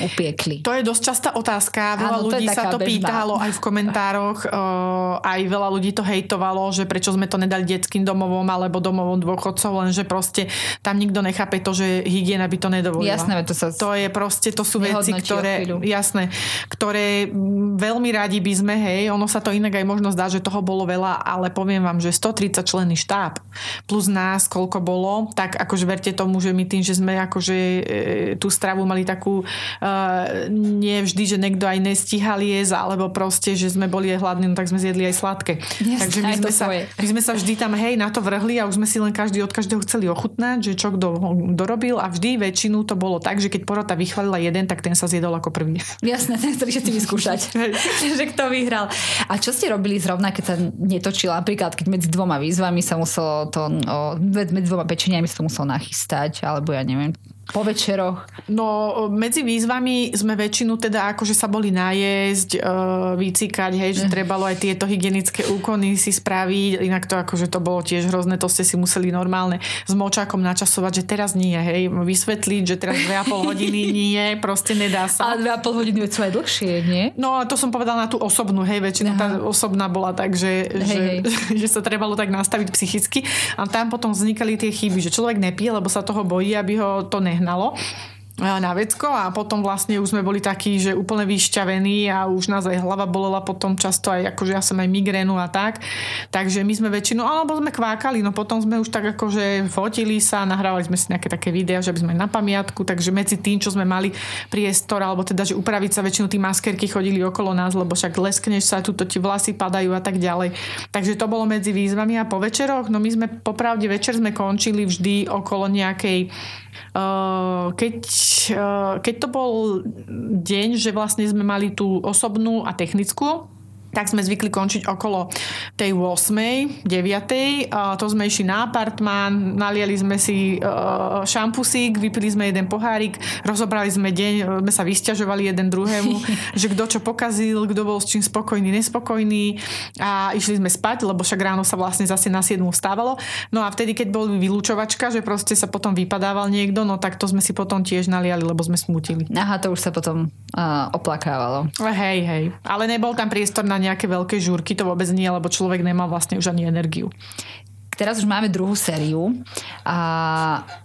Speaker 2: upiekli.
Speaker 3: To je dosť častá otázka. Veľa
Speaker 2: Áno, to
Speaker 3: ľudí sa to
Speaker 2: bežná.
Speaker 3: pýtalo aj v komentároch. Uh, aj veľa ľudí to hejtovalo, že prečo sme to nedali detským domovom alebo domovom dôchodcov, lenže proste tam nikto nechápe to, že hygiena by to nedovolila.
Speaker 2: Jasné, to sa
Speaker 3: To je proste, to sú veci, ktoré, jasné, ktoré veľmi radi by sme, hej, ono sa to inak aj možno zdá, že toho bolo veľa, ale poviem vám, že 130 členný štáb plus nás, koľko bolo, tak akože verte tomu, že my tým, že sme akože e, tú stravu mali takú uh, nie vždy, že niekto aj nestíhal jesť, alebo proste, že sme boli aj hladní, no tak sme zjedli aj sladké.
Speaker 2: Yes,
Speaker 3: Takže my sme, sa, my sme sa vždy tam hej na to vrhli a už sme si len každý od každého chceli ochutnať, že čo kto dorobil a vždy väčšinu to bolo tak, že keď porota vychválila jeden, tak ten sa zjedol ako prvý.
Speaker 2: Jasné, ten chceli všetci vyskúšať, že kto vyhral. A čo ste robili zrovna, keď sa netočila? Napríklad, keď medzi dvoma výzvami sa muselo to, o, medzi dvoma pečeniami sa to muselo nachystať, alebo ja neviem, po večeroch?
Speaker 3: No, medzi výzvami sme väčšinu teda akože sa boli najesť, e, vycikať, hej, že trebalo aj tieto hygienické úkony si spraviť, inak to akože to bolo tiež hrozné, to ste si museli normálne s močákom načasovať, že teraz nie, hej, vysvetliť, že teraz 2,5 hodiny nie, proste nedá sa.
Speaker 2: Ale 2,5 hodiny sú aj dlhšie, nie?
Speaker 3: No, a to som povedala na tú osobnú, hej, väčšinou tá osobná bola tak, že, hej, že, hej. že sa trebalo tak nastaviť psychicky a tam potom vznikali tie chyby, že človek nepije, lebo sa toho bojí, aby ho to ne nehnalo na vecko a potom vlastne už sme boli takí, že úplne vyšťavení a už nás aj hlava bolela potom často aj akože ja som aj migrénu a tak. Takže my sme väčšinou, alebo sme kvákali, no potom sme už tak akože fotili sa, nahrávali sme si nejaké také videá, že by sme na pamiatku, takže medzi tým, čo sme mali priestor, alebo teda, že upraviť sa väčšinou tí maskerky chodili okolo nás, lebo však leskneš sa, tuto ti vlasy padajú a tak ďalej. Takže to bolo medzi výzvami a po večeroch, no my sme popravde večer sme končili vždy okolo nejakej keď, keď to bol deň, že vlastne sme mali tú osobnú a technickú, tak sme zvykli končiť okolo tej 8. 9. A to sme išli na apartmán, naliali sme si šampusík, vypili sme jeden pohárik, rozobrali sme deň, sme sa vysťažovali jeden druhému, že kto čo pokazil, kto bol s čím spokojný, nespokojný a išli sme spať, lebo však ráno sa vlastne zase na 7 stávalo. No a vtedy, keď bol vylúčovačka, že proste sa potom vypadával niekto, no tak to sme si potom tiež naliali, lebo sme smutili.
Speaker 2: Aha, to už sa potom uh, oplakávalo.
Speaker 3: Hej, hej. Ale nebol tam priestor na nejaké veľké žúrky, to vôbec nie, lebo človek nemá vlastne už ani energiu.
Speaker 2: Teraz už máme druhú sériu. A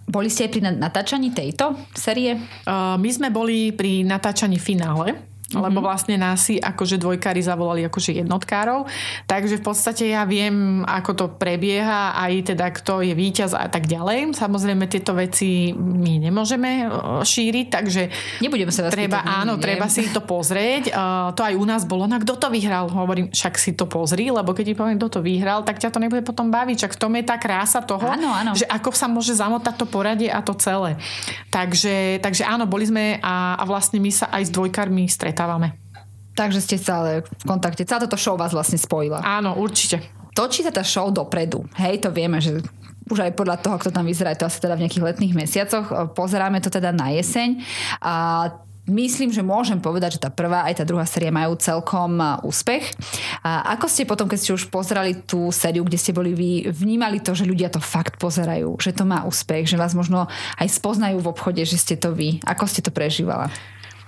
Speaker 2: boli ste aj pri natáčaní tejto série?
Speaker 3: Uh, my sme boli pri natáčaní finále mm-hmm. lebo vlastne nás si akože dvojkári zavolali akože jednotkárov. Takže v podstate ja viem, ako to prebieha, aj teda kto je víťaz a tak ďalej. Samozrejme tieto veci my nemôžeme e, šíriť, takže
Speaker 2: Nebudeme sa
Speaker 3: treba, pýtať, áno, nie. treba si to pozrieť. Uh, to aj u nás bolo, no kto to vyhral? Hovorím, však si to pozri, lebo keď ti poviem, kto to vyhral, tak ťa to nebude potom baviť. Čak v tom je tá krása toho,
Speaker 2: áno, áno.
Speaker 3: že ako sa môže zamotať to poradie a to celé. Takže, takže áno, boli sme a, a vlastne my sa aj s dvojkármi stretávame stretávame.
Speaker 2: Takže ste stále v kontakte. Celá toto show vás vlastne spojila.
Speaker 3: Áno, určite.
Speaker 2: Točí sa tá show dopredu. Hej, to vieme, že už aj podľa toho, kto tam vyzerá, to asi teda v nejakých letných mesiacoch. Pozeráme to teda na jeseň. A myslím, že môžem povedať, že tá prvá aj tá druhá séria majú celkom úspech. A ako ste potom, keď ste už pozerali tú sériu, kde ste boli vy, vnímali to, že ľudia to fakt pozerajú, že to má úspech, že vás možno aj spoznajú v obchode, že ste to vy. Ako ste to prežívala?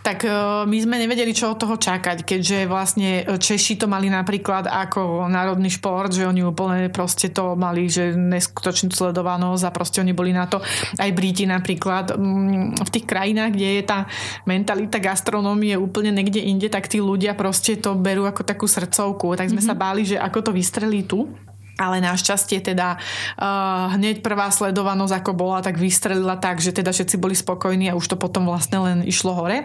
Speaker 3: Tak e, my sme nevedeli, čo od toho čakať, keďže vlastne Češi to mali napríklad ako národný šport, že oni úplne proste to mali, že neskutočnú sledovanosť a proste oni boli na to. Aj Briti napríklad mm, v tých krajinách, kde je tá mentalita gastronómie úplne niekde inde, tak tí ľudia proste to berú ako takú srdcovku. Tak sme mm-hmm. sa báli, že ako to vystrelí tu ale našťastie teda uh, hneď prvá sledovanosť ako bola, tak vystrelila tak, že teda všetci boli spokojní a už to potom vlastne len išlo hore.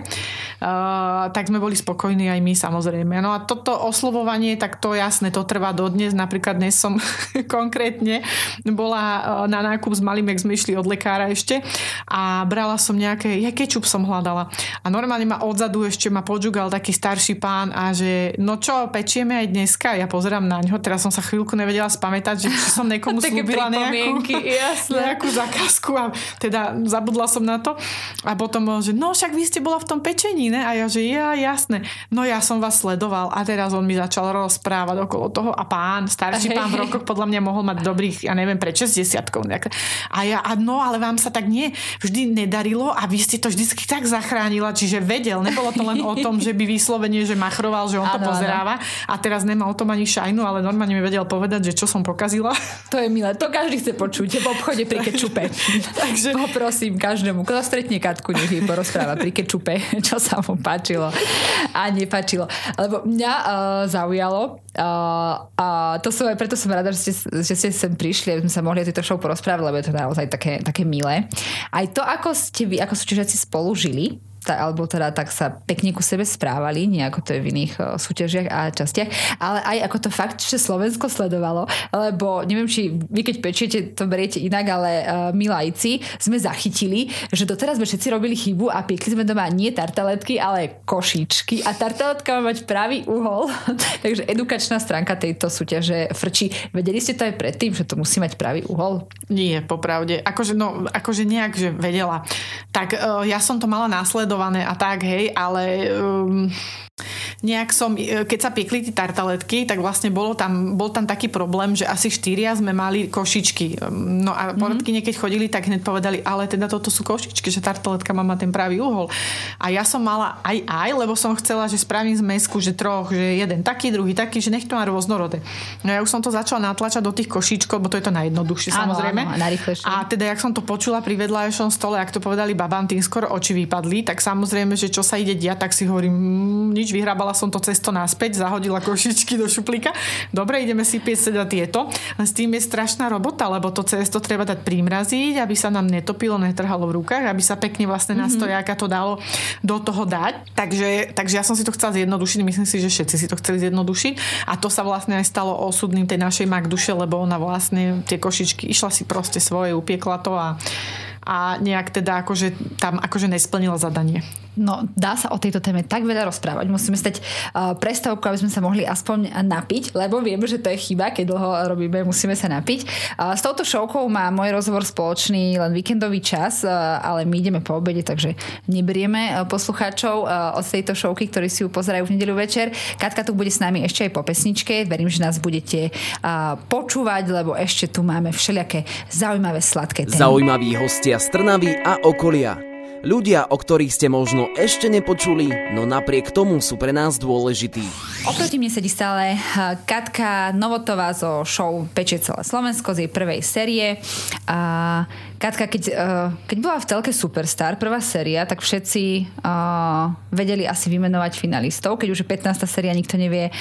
Speaker 3: Uh, tak sme boli spokojní aj my samozrejme. No a toto oslovovanie, tak to jasné, to trvá dodnes. Napríklad dnes som konkrétne bola uh, na nákup s malým, jak sme išli od lekára ešte a brala som nejaké, ja kečup som hľadala. A normálne ma odzadu ešte ma podžugal taký starší pán a že no čo, pečieme aj dneska? Ja pozerám na ňo, teraz som sa chvíľku nevedela spamätať, že či som niekomu slúbila nejakú, nejakú zakázku a teda zabudla som na to. A potom, že no však vy ste bola v tom pečení, ne? A ja, že ja, jasné. No ja som vás sledoval a teraz on mi začal rozprávať okolo toho a pán, starší pán v rokoch podľa mňa mohol mať dobrých, ja neviem, pre 60 A ja, a no, ale vám sa tak nie vždy nedarilo a vy ste to vždycky tak zachránila, čiže vedel, nebolo to len o tom, že by vyslovene, že machroval, že on ano, to pozeráva ano. a teraz nemá o tom ani šajnu, ale normálne mi vedel povedať, že čo som pokazila.
Speaker 2: To je milé, to každý chce počuť v obchode pri kečupe. Takže poprosím každému, kto stretne Katku, nech jej porozpráva pri kečupe, čo sa mu páčilo a nepáčilo. Lebo mňa uh, zaujalo uh, a to som aj preto som rada, že ste, že ste sem prišli, aby sme sa mohli o tejto show porozprávať, lebo je to naozaj také, také milé. Aj to, ako ste vy, ako ste všetci spolu žili, alebo teda tak sa pekne ku sebe správali, nie ako to je v iných uh, súťažiach a častiach, ale aj ako to fakt, že Slovensko sledovalo, lebo neviem, či vy keď pečiete, to beriete inak, ale uh, my lajci sme zachytili, že doteraz sme všetci robili chybu a piekli sme doma nie tartaletky, ale košičky a tartaletka má mať pravý uhol. Takže edukačná stránka tejto súťaže frčí. Vedeli ste to aj predtým, že to musí mať pravý uhol?
Speaker 3: Nie, popravde. Akože, no, akože nejak, že vedela. Tak uh, ja som to mala následované a tak, hej, ale... Um nejak som, e, keď sa piekli tie tartaletky, tak vlastne bolo tam, bol tam taký problém, že asi štyria sme mali košičky. No a mm-hmm. keď chodili, tak hneď povedali, ale teda toto sú košičky, že tartaletka má ten pravý uhol. A ja som mala aj aj, lebo som chcela, že spravím zmesku, že troch, že jeden taký, druhý taký, že nech to má rôznorodé. No ja už som to začala natlačať do tých košičkov, bo to je to najjednoduchšie áno, samozrejme.
Speaker 2: Áno,
Speaker 3: a teda, jak som to počula pri vedľajšom stole, ak to povedali babám, tým skoro oči vypadli, tak samozrejme, že čo sa ide diať, tak si hovorím, mmm, nič vyhrábala som to cesto naspäť, zahodila košičky do šuplíka. Dobre, ideme si piesť teda tieto. Len s tým je strašná robota, lebo to cesto treba dať primraziť, aby sa nám netopilo, netrhalo v rukách, aby sa pekne vlastne na mhm. stojáka to dalo do toho dať. Takže, takže ja som si to chcela zjednodušiť, myslím si, že všetci si to chceli zjednodušiť. A to sa vlastne aj stalo osudným tej našej Magduše, lebo ona vlastne tie košičky išla si proste svoje, upiekla to a a nejak teda akože tam akože nesplnila zadanie.
Speaker 2: No, dá sa o tejto téme tak veľa rozprávať. Musíme stať uh, prestávku, aby sme sa mohli aspoň napiť, lebo vieme, že to je chyba, keď dlho robíme, musíme sa napiť. Uh, s touto šovkou má môj rozhovor spoločný len víkendový čas, uh, ale my ideme po obede, takže neberieme uh, poslucháčov uh, od tejto šovky, ktorí si ju pozerajú v nedelu večer. Katka tu bude s nami ešte aj po pesničke. Verím, že nás budete uh, počúvať, lebo ešte tu máme všelijaké zaujímavé sladké témy.
Speaker 1: Zaujímaví hostia z Trnavy a okolia. Ľudia, o ktorých ste možno ešte nepočuli, no napriek tomu sú pre nás dôležití.
Speaker 2: Oproti mne sedí stále Katka Novotová zo show Peče celé Slovensko z jej prvej série. A Katka, keď, uh, keď bola v telke Superstar, prvá séria, tak všetci uh, vedeli asi vymenovať finalistov, keď už je 15. séria, nikto nevie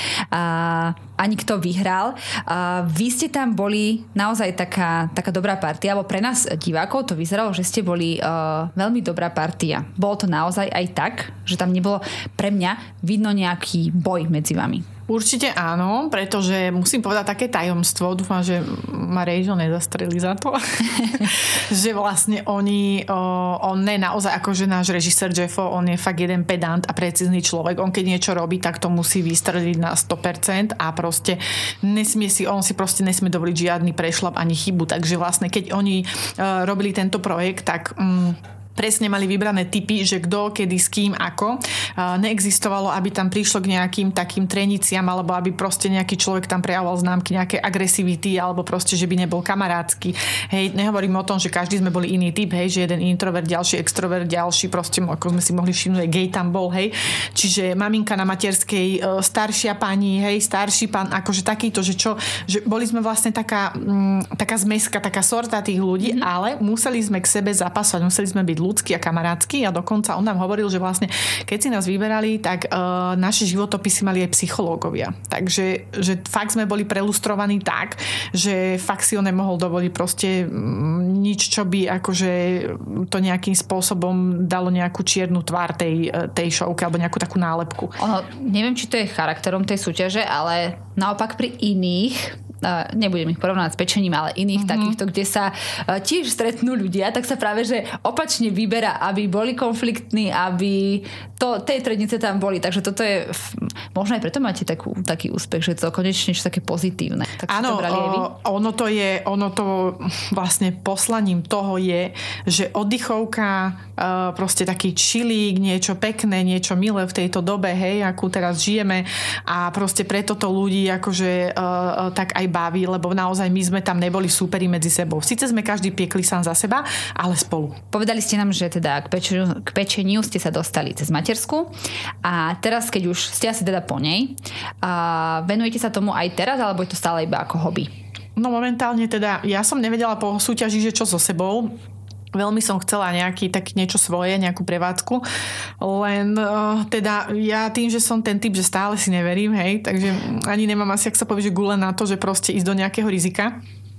Speaker 2: ani kto vyhral. Uh, vy ste tam boli naozaj taká, taká dobrá partia, alebo pre nás divákov to vyzeralo, že ste boli uh, veľmi dobrá partia. Bolo to naozaj aj tak, že tam nebolo pre mňa vidno nejaký boj medzi vami.
Speaker 3: Určite áno, pretože musím povedať také tajomstvo, dúfam, že ma Rejžo nezastreli za to, že vlastne oni, on ne naozaj akože náš režisér Jeffo, on je fakt jeden pedant a precízny človek. On keď niečo robí, tak to musí vystreliť na 100% a proste nesmie si, on si proste nesmie dovoliť žiadny prešlap ani chybu. Takže vlastne keď oni robili tento projekt, tak... Mm, presne mali vybrané typy, že kto, kedy, s kým, ako. Neexistovalo, aby tam prišlo k nejakým takým treniciam, alebo aby proste nejaký človek tam prejavoval známky nejaké agresivity, alebo proste, že by nebol kamarádsky. Hej, nehovorím o tom, že každý sme boli iný typ, hej, že jeden introvert, ďalší extrovert, ďalší proste, ako sme si mohli všimnúť, gay tam bol, hej. Čiže maminka na materskej, e, staršia pani, hej, starší pán, akože takýto, že čo, že boli sme vlastne taká, m, mm, taká zmeska, taká sorta tých ľudí, mm-hmm. ale museli sme k sebe zapasovať, museli sme byť ľudský a kamarátsky a dokonca on nám hovoril, že vlastne keď si nás vyberali, tak uh, naše životopisy mali aj psychológovia. Takže že fakt sme boli prelustrovaní tak, že fakt si on nemohol dovoliť proste mm, nič, čo by akože to nejakým spôsobom dalo nejakú čiernu tvár tej, e, tej showke alebo nejakú takú nálepku.
Speaker 2: Ono, neviem, či to je charakterom tej súťaže, ale naopak pri iných nebudem ich porovnať s pečením, ale iných mm-hmm. takýchto, kde sa tiež stretnú ľudia, tak sa práve, že opačne vyberá, aby boli konfliktní, aby to, tej trednice tam boli. Takže toto je, možno aj preto máte takú, taký úspech, že to konečne niečo také pozitívne. Tak
Speaker 3: Áno, ono to je, ono to vlastne poslaním toho je, že oddychovka, proste taký čilík, niečo pekné, niečo milé v tejto dobe, hej, akú teraz žijeme a proste preto to ľudí akože tak aj baví, lebo naozaj my sme tam neboli súperi medzi sebou. Sice sme každý piekli sám za seba, ale spolu.
Speaker 2: Povedali ste nám, že teda k pečeniu, k pečeniu ste sa dostali cez matersku a teraz, keď už ste asi teda po nej, a venujete sa tomu aj teraz, alebo je to stále iba ako hobby?
Speaker 3: No momentálne teda, ja som nevedela po súťaži, že čo so sebou, Veľmi som chcela nejaký, tak niečo svoje, nejakú prevádzku, len uh, teda ja tým, že som ten typ, že stále si neverím, hej, takže ani nemám asi, ak sa povie, že gule na to, že proste ísť do nejakého rizika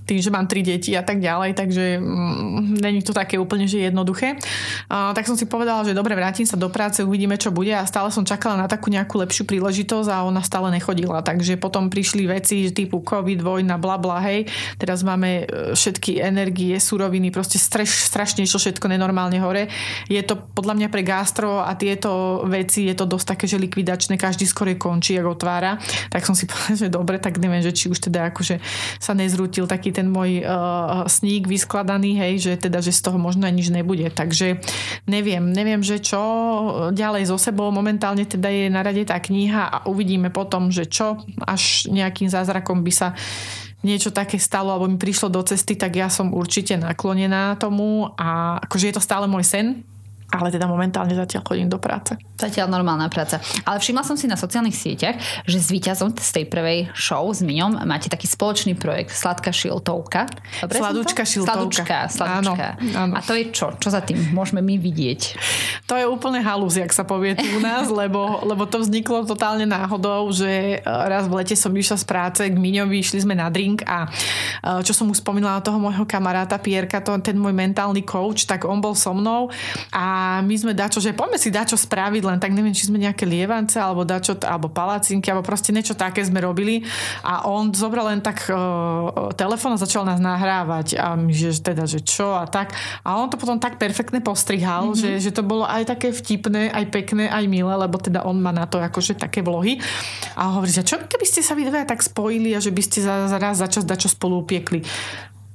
Speaker 3: tým, že mám tri deti a tak ďalej, takže mm, není to také úplne, že jednoduché. Uh, tak som si povedala, že dobre, vrátim sa do práce, uvidíme, čo bude a stále som čakala na takú nejakú lepšiu príležitosť a ona stále nechodila. Takže potom prišli veci typu COVID, vojna, bla bla, hej. Teraz máme e, všetky energie, suroviny, proste straš, strašne išlo všetko nenormálne hore. Je to podľa mňa pre gastro a tieto veci je to dosť také, že likvidačné, každý skore končí, ako otvára. Tak som si povedala, že dobre, tak neviem, že či už teda akože sa nezrútil taký ten môj uh, sník vyskladaný, hej, že teda, že z toho možno aj nič nebude. Takže neviem, neviem, že čo ďalej so sebou. Momentálne teda je na rade tá kniha a uvidíme potom, že čo až nejakým zázrakom by sa niečo také stalo alebo mi prišlo do cesty, tak ja som určite naklonená tomu a akože je to stále môj sen, ale teda momentálne zatiaľ chodím do práce.
Speaker 2: Zatiaľ normálna práca. Ale všimla som si na sociálnych sieťach, že s víťazom z tej prvej show s Miňom máte taký spoločný projekt Sladká šiltovka.
Speaker 3: Dobre Sladučka šiltovka.
Speaker 2: Sladučka, sladučka. Áno, áno. A to je čo? Čo za tým môžeme my vidieť?
Speaker 3: To je úplne halus, jak sa povie tu u nás, lebo, lebo to vzniklo totálne náhodou, že e, raz v lete som išla z práce k Miňovi, išli sme na drink a e, čo som už spomínala toho môjho kamaráta Pierka, to, ten môj mentálny coach, tak on bol so mnou a a my sme dačo, že poďme si dačo spraviť, len tak neviem, či sme nejaké lievance, alebo dačo, alebo palacinky, alebo proste niečo také sme robili. A on zobral len tak uh, telefón a začal nás nahrávať. A my, že teda, že čo a tak. A on to potom tak perfektne postrihal, mm-hmm. že, že to bolo aj také vtipné, aj pekné, aj milé, lebo teda on má na to akože také vlohy. A hovorí, že čo keby ste sa vy dve tak spojili a že by ste za, za raz za čas dačo spolu upiekli.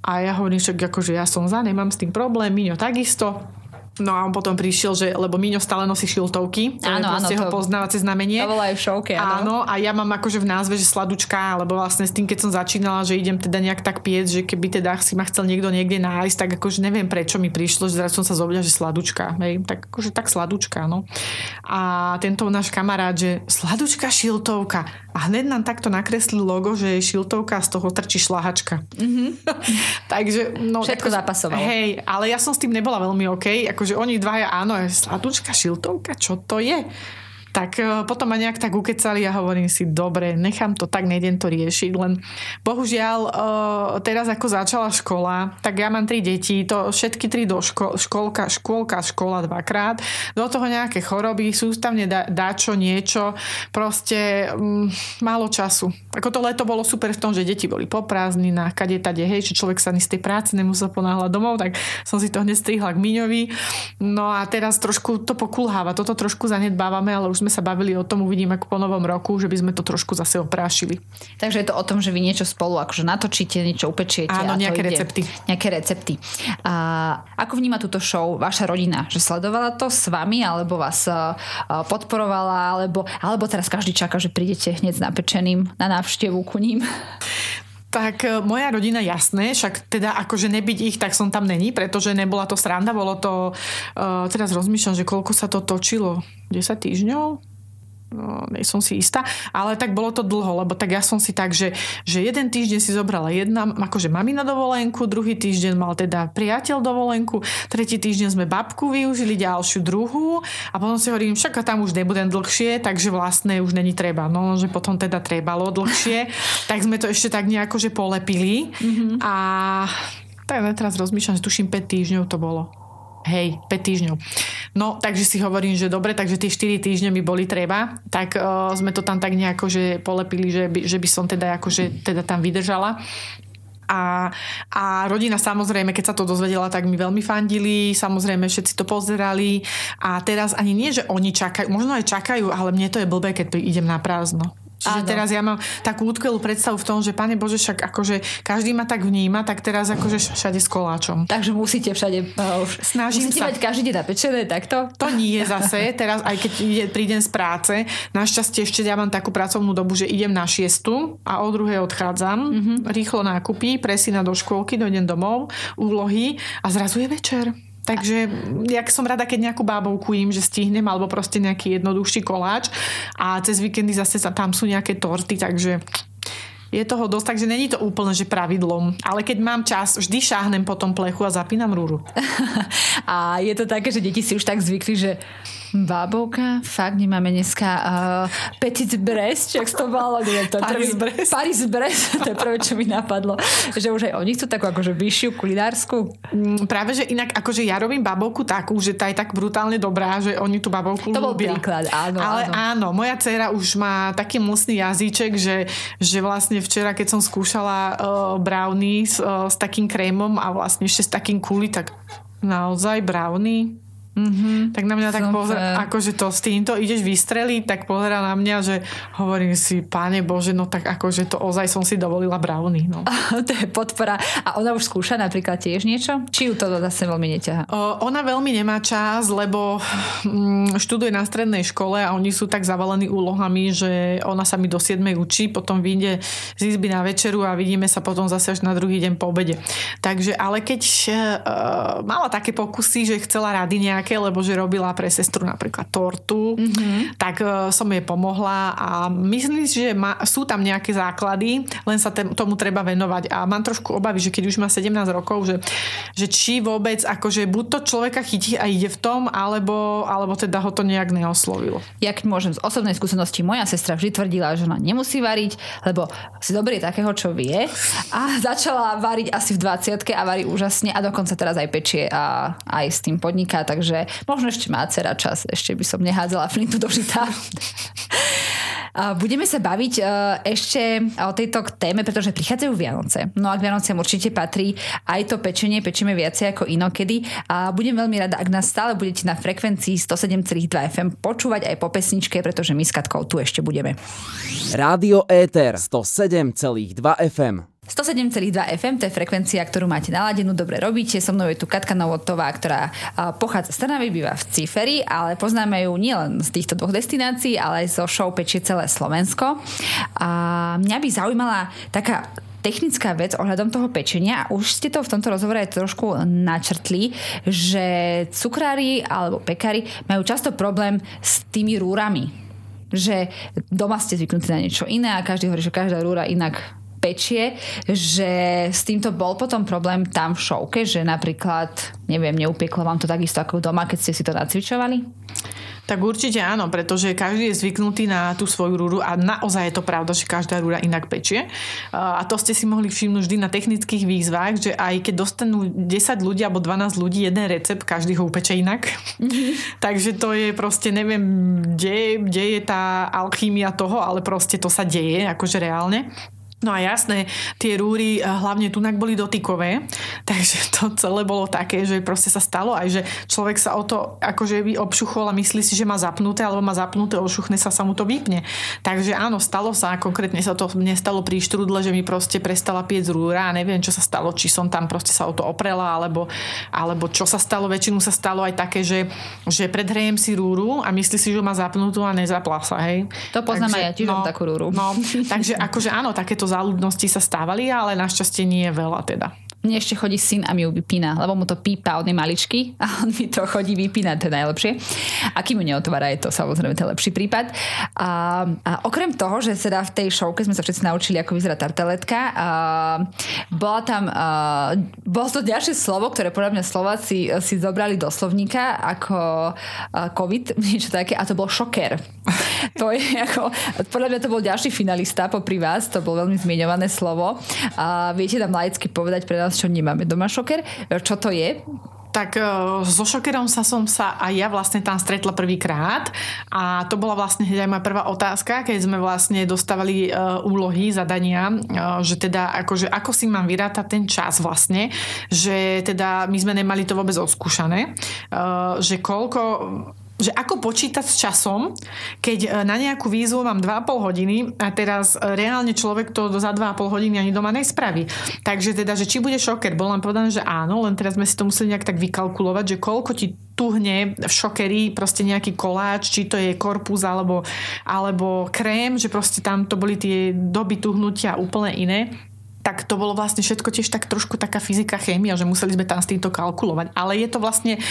Speaker 3: A ja hovorím, že akože ja som za, nemám s tým problém, Miňo takisto No a on potom prišiel, že, lebo Miňo stále nosí šiltovky, to áno, je proste jeho poznávacie znamenie.
Speaker 2: To bolo aj v šovke,
Speaker 3: áno. áno. a ja mám akože v názve, že sladučka, lebo vlastne s tým, keď som začínala, že idem teda nejak tak piec, že keby teda si ma chcel niekto niekde nájsť, tak akože neviem prečo mi prišlo, že zrazu som sa zobila, že sladučka, hej, tak akože tak sladučka, no. A tento náš kamarát, že sladučka šiltovka a hneď nám takto nakreslil logo, že je šiltovka a z toho trčí šlahačka. Mm-hmm. Takže, no,
Speaker 2: Všetko zapasovalo.
Speaker 3: Hej, ale ja som s tým nebola veľmi OK, ako akože oni dvaja, áno, sladučka šiltovka, čo to je? Tak e, potom ma nejak tak ukecali a hovorím si, dobre, nechám to tak, nejdem to riešiť, len bohužiaľ e, teraz ako začala škola, tak ja mám tri deti, to všetky tri do ško- školka, škôlka, škola dvakrát, do toho nejaké choroby, sústavne dá, čo niečo, proste m, mm, málo času. Ako to leto bolo super v tom, že deti boli po prázdninách, kade tade, hej, že človek sa ni z tej práce nemusel ponáhľať domov, tak som si to hneď strihla k Miňovi. No a teraz trošku to pokulháva, toto trošku zanedbávame, ale už sme sa bavili o tom, uvidím ako po novom roku, že by sme to trošku zase oprášili.
Speaker 2: Takže je to o tom, že vy niečo spolu akože natočíte, niečo upečiete.
Speaker 3: Áno, nejaké
Speaker 2: ide.
Speaker 3: recepty.
Speaker 2: Nejaké recepty. A ako vníma túto show vaša rodina? Že sledovala to s vami, alebo vás podporovala, alebo, alebo teraz každý čaká, že prídete hneď s napečeným na návštevu ku ním?
Speaker 3: Tak e, moja rodina jasné, však teda akože nebyť ich, tak som tam není, pretože nebola to sranda, bolo to, uh, teraz rozmýšľam, že koľko sa to točilo, 10 týždňov? No, nie som si istá, ale tak bolo to dlho, lebo tak ja som si tak, že, že jeden týždeň si zobrala jedna, akože mami na dovolenku, druhý týždeň mal teda priateľ dovolenku, tretí týždeň sme babku využili, ďalšiu druhú a potom si hovorím, však tam už nebudem dlhšie, takže vlastne už není treba, no, že potom teda trebalo dlhšie, tak sme to ešte tak nejako, že polepili mm-hmm. a tak teraz rozmýšľam, že tuším 5 týždňov to bolo. Hej, 5 týždňov. No, takže si hovorím, že dobre, takže tie 4 týždne by boli treba, tak uh, sme to tam tak nejako, že polepili, že by, že by som teda akože teda tam vydržala. A, a rodina samozrejme, keď sa to dozvedela, tak mi veľmi fandili, samozrejme všetci to pozerali a teraz ani nie, že oni čakajú, možno aj čakajú, ale mne to je blbé, keď idem na prázdno. Čiže Áno. teraz ja mám takú útkelú predstavu v tom, že pane Bože, však akože každý ma tak vníma, tak teraz akože všade s koláčom.
Speaker 2: Takže musíte všade uh,
Speaker 3: Snažím
Speaker 2: musíte
Speaker 3: sa.
Speaker 2: mať každý deň napečené takto?
Speaker 3: To nie je zase, teraz aj keď ide, prídem z práce, našťastie ešte ja mám takú pracovnú dobu, že idem na šiestu a o druhej odchádzam, mm-hmm. rýchlo nákupy, presina do škôlky, dojdem domov, úlohy a zrazu je večer. Takže jak som rada, keď nejakú bábovku im, že stihnem, alebo proste nejaký jednoduchší koláč a cez víkendy zase tam sú nejaké torty, takže je toho dosť, takže není to úplne, že pravidlom. Ale keď mám čas, vždy šáhnem po tom plechu a zapínam rúru.
Speaker 2: a je to také, že deti si už tak zvykli, že Bábovka, fakt nemáme dneska uh, Petit Brest, či to bolo, neviem, to
Speaker 3: Paris
Speaker 2: prvý,
Speaker 3: Brest.
Speaker 2: Paris Brest, to je prvé, čo mi napadlo. Že už aj oni chcú takú akože vyššiu kulinársku.
Speaker 3: Mm, Práve, že inak, akože ja robím babovku takú, že tá je tak brutálne dobrá, že oni tú babovku
Speaker 2: To bol
Speaker 3: ľúbia.
Speaker 2: príklad, áno,
Speaker 3: Ale
Speaker 2: áno.
Speaker 3: áno, moja dcera už má taký mlsný jazyček, že, že vlastne včera, keď som skúšala uh, brownie s, uh, s takým krémom a vlastne ešte s takým kuli, tak naozaj brownie? Mm-hmm. Tak na mňa tak
Speaker 2: Super.
Speaker 3: pozera, akože to s týmto ideš vystreliť, tak pozera na mňa, že hovorím si, páne Bože, no tak akože to ozaj som si dovolila brownie. No.
Speaker 2: to je podpora. A ona už skúša napríklad tiež niečo? Či ju to zase veľmi neťaha?
Speaker 3: O, Ona veľmi nemá čas, lebo mm, študuje na strednej škole a oni sú tak zavalení úlohami, že ona sa mi do 7 učí, potom vyjde z izby na večeru a vidíme sa potom zase až na druhý deň po obede. Takže, ale keď uh, mala také pokusy, že chcela rady nejaké, lebo že robila pre sestru napríklad tortu, mm-hmm. tak uh, som jej pomohla a myslím si, že má, sú tam nejaké základy, len sa tem, tomu treba venovať a mám trošku obavy, že keď už má 17 rokov, že, že či vôbec akože buď to človeka chytí a ide v tom, alebo, alebo teda ho to nejak neoslovilo.
Speaker 2: Ja keď môžem z osobnej skúsenosti, moja sestra vždy tvrdila, že ona nemusí variť, lebo si doberie takého, čo vie a začala variť asi v 20 a varí úžasne a dokonca teraz aj pečie a aj s tým podniká, takže možno ešte má dcera čas, ešte by som nehádzala flintu do žita. Budeme sa baviť e, ešte o tejto téme, pretože prichádzajú Vianoce. No a k Vianociam určite patrí aj to pečenie, pečíme viacej ako inokedy. A budem veľmi rada, ak nás stále budete na frekvencii 107,2 FM počúvať aj po pesničke, pretože my s Katkou tu ešte budeme.
Speaker 1: Rádio Éter 107,2 FM.
Speaker 2: 107,2 FM, to je frekvencia, ktorú máte naladenú, dobre robíte. So mnou je tu Katka Novotová, ktorá pochádza z Trnavy, býva v Ciferi, ale poznáme ju nielen z týchto dvoch destinácií, ale aj zo show Pečie celé Slovensko. A mňa by zaujímala taká technická vec ohľadom toho pečenia už ste to v tomto rozhovore aj trošku načrtli, že cukrári alebo pekári majú často problém s tými rúrami. Že doma ste zvyknutí na niečo iné a každý hovorí, že každá rúra inak pečie, že s týmto bol potom problém tam v šovke, že napríklad, neviem, neupieklo vám to takisto ako doma, keď ste si to nacvičovali?
Speaker 3: Tak určite áno, pretože každý je zvyknutý na tú svoju rúru a naozaj je to pravda, že každá rúra inak pečie. A to ste si mohli všimnúť vždy na technických výzvach, že aj keď dostanú 10 ľudí alebo 12 ľudí jeden recept, každý ho upeče inak. Mm-hmm. Takže to je proste, neviem, kde, kde je tá alchýmia toho, ale proste to sa deje, akože reálne. No a jasné, tie rúry, hlavne tunak boli dotykové, takže to celé bolo také, že proste sa stalo aj, že človek sa o to akože by obšuchol a myslí si, že má zapnuté, alebo má zapnuté, ošuchne sa, sa mu to vypne. Takže áno, stalo sa, konkrétne sa to mne stalo pri štrudle, že mi proste prestala piec rúra a neviem, čo sa stalo, či som tam proste sa o to oprela, alebo, alebo čo sa stalo, väčšinu sa stalo aj také, že, že predhrejem si rúru a myslí si, že má zapnutú a nezapla sa, hej.
Speaker 2: To poznám aj ja, tiež mám takú rúru.
Speaker 3: No, takže akože áno, takéto záľudnosti sa stávali, ale našťastie nie je veľa teda.
Speaker 2: Mne ešte chodí syn a mi ju vypína, lebo mu to pípa, on je maličký a on mi to chodí vypínať, to je najlepšie. A kým ju neotvára, je to samozrejme ten lepší prípad. A, a okrem toho, že teda v tej showke sme sa všetci naučili, ako vyzerá tartaletka, a bola tam, a, bolo to ďalšie slovo, ktoré podľa mňa Slováci si zobrali do slovníka ako COVID, niečo také, a to bol šoker. to je ako, podľa mňa to bol ďalší finalista popri vás, to bolo veľmi zmieňované slovo. A viete nám laicky povedať pre nás, čo nemáme doma šoker. Čo to je?
Speaker 3: Tak so šokerom sa som sa aj ja vlastne tam stretla prvýkrát a to bola vlastne hneď aj moja prvá otázka, keď sme vlastne dostávali uh, úlohy, zadania, že teda akože ako si mám vyrátať ten čas vlastne, že teda my sme nemali to vôbec oskúšané, uh, že koľko že ako počítať s časom, keď na nejakú výzvu mám 2,5 hodiny a teraz reálne človek to za 2,5 hodiny ani doma nespraví. Takže teda, že či bude šoker, bolo nám povedané, že áno, len teraz sme si to museli nejak tak vykalkulovať, že koľko ti tuhne v šokeri proste nejaký koláč, či to je korpus alebo, alebo krém, že proste tam to boli tie doby tuhnutia úplne iné. Tak to bolo vlastne všetko tiež tak trošku taká fyzika, chémia, že museli sme tam s týmto kalkulovať. Ale je to vlastne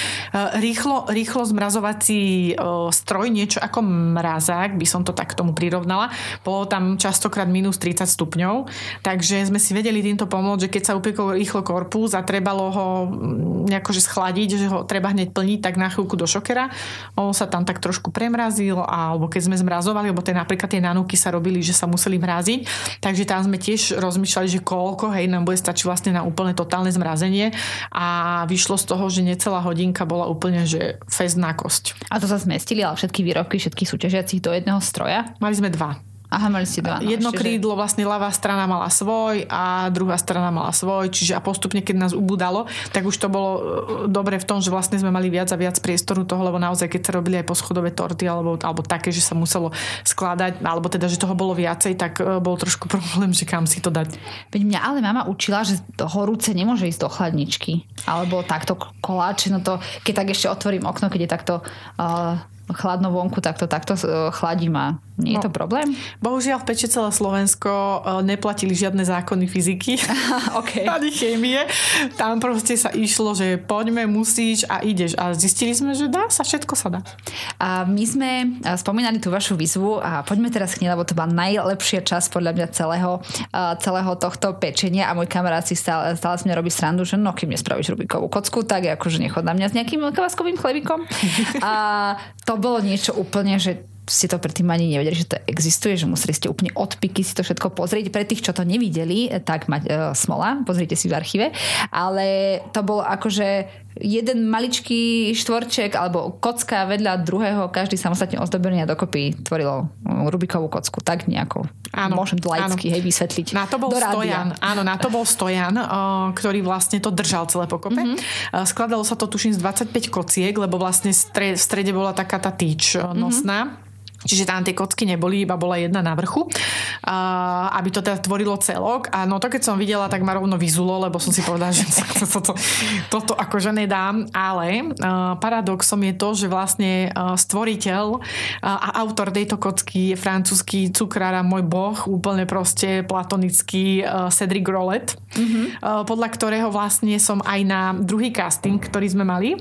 Speaker 3: rýchlo, rýchlo zmrazovací stroj, niečo ako mrazák, by som to tak tomu prirovnala. Bolo tam častokrát minus 30 stupňov, takže sme si vedeli týmto pomôcť, že keď sa upiekol rýchlo korpus a trebalo ho mm, nejako že schladiť, že ho treba hneď plniť, tak na chvíľku do šokera. On sa tam tak trošku premrazil, alebo keď sme zmrazovali, lebo tie, napríklad tie nanúky sa robili, že sa museli mraziť, takže tam sme tiež rozmýšľali, že koľko, hej, nám bude stačiť vlastne na úplne totálne zmrazenie a vyšlo z toho, že necelá hodinka bola úplne, že fest na kosť.
Speaker 2: A to sa zmestili, ale všetky výrobky, všetkých súťažiacich do jedného stroja?
Speaker 3: Mali sme dva.
Speaker 2: Aha, mali ste dva.
Speaker 3: No, Jedno krídlo, že... vlastne ľavá strana mala svoj a druhá strana mala svoj, čiže a postupne, keď nás ubudalo, tak už to bolo e, dobre v tom, že vlastne sme mali viac a viac priestoru toho, lebo naozaj, keď sa robili aj poschodové torty alebo, alebo také, že sa muselo skladať, alebo teda, že toho bolo viacej, tak e, bol trošku problém, že kam si to dať.
Speaker 2: Veď mňa ale mama učila, že to horúce nemôže ísť do chladničky. Alebo takto koláče, no to, keď tak ešte otvorím okno, keď je takto uh, chladno vonku, tak to takto e, chladí ma. Nie je no, to problém?
Speaker 3: Bohužiaľ v peče celé Slovensko e, neplatili žiadne zákony fyziky
Speaker 2: okay.
Speaker 3: ani chémie. Tam proste sa išlo, že poďme, musíš a ideš. A zistili sme, že dá sa, všetko sa dá.
Speaker 2: A my sme e, spomínali tú vašu výzvu a poďme teraz k nej, lebo to bola najlepšia časť podľa mňa celého, celého tohto pečenia a môj kamarát si stále, stále s mňa robí srandu, že no, kým nespravíš Rubikovú kocku, tak akože nechod na mňa s nejakým kvaskovým chlebikom. A to bolo niečo úplne, že ste to predtým ani nevedeli, že to existuje, že museli ste úplne odpiky si to všetko pozrieť. Pre tých, čo to nevideli, tak mať e, smola, pozrite si v archíve. Ale to bolo akože jeden maličký štvorček alebo kocka vedľa druhého, každý samostatne ozdobený a dokopy tvorilo mm, Rubikovú kocku. Tak nejako áno, môžem laicky hej, vysvetliť.
Speaker 3: Na to bol stojan, áno, na to bol stojan, ktorý vlastne to držal celé pokope. Mm-hmm. Skladalo sa to tuším z 25 kociek, lebo vlastne v strede bola taká tá týč nosná. Mm-hmm Čiže tam tie kocky neboli, iba bola jedna na vrchu, aby to teda tvorilo celok. A no to keď som videla, tak ma rovno vyzulo, lebo som si povedala, že toto, toto akože nedám. Ale paradoxom je to, že vlastne stvoriteľ a autor tejto kocky je francúzsky cukrár a môj boh, úplne proste platonický Cedric Rollet, mm-hmm. podľa ktorého vlastne som aj na druhý casting, ktorý sme mali,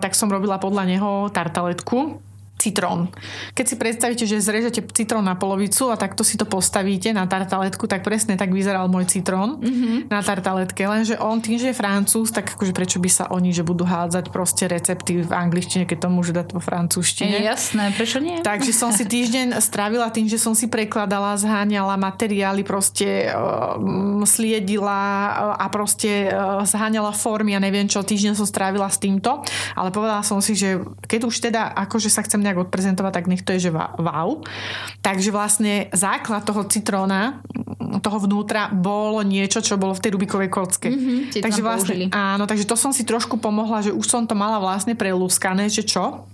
Speaker 3: tak som robila podľa neho tartaletku citrón. Keď si predstavíte, že zrežete citrón na polovicu a takto si to postavíte na tartaletku, tak presne tak vyzeral môj citrón mm-hmm. na tartaletke. Lenže on tým, že je francúz, tak akože prečo by sa oni, že budú hádzať proste recepty v angličtine, keď to môžu dať vo francúzštine.
Speaker 2: Je jasné, prečo nie?
Speaker 3: Takže som si týždeň strávila tým, že som si prekladala, zháňala materiály, proste uh, sliedila uh, a proste uh, zháňala formy a neviem čo, týždeň som strávila s týmto, ale povedala som si, že keď už teda akože sa chcem nejak odprezentovať, tak nech to je, že wow. Takže vlastne základ toho citróna, toho vnútra bolo niečo, čo bolo v tej Rubikovej kocke.
Speaker 2: Mm-hmm,
Speaker 3: takže vlastne, áno, takže to som si trošku pomohla, že už som to mala vlastne prelúskané, že čo?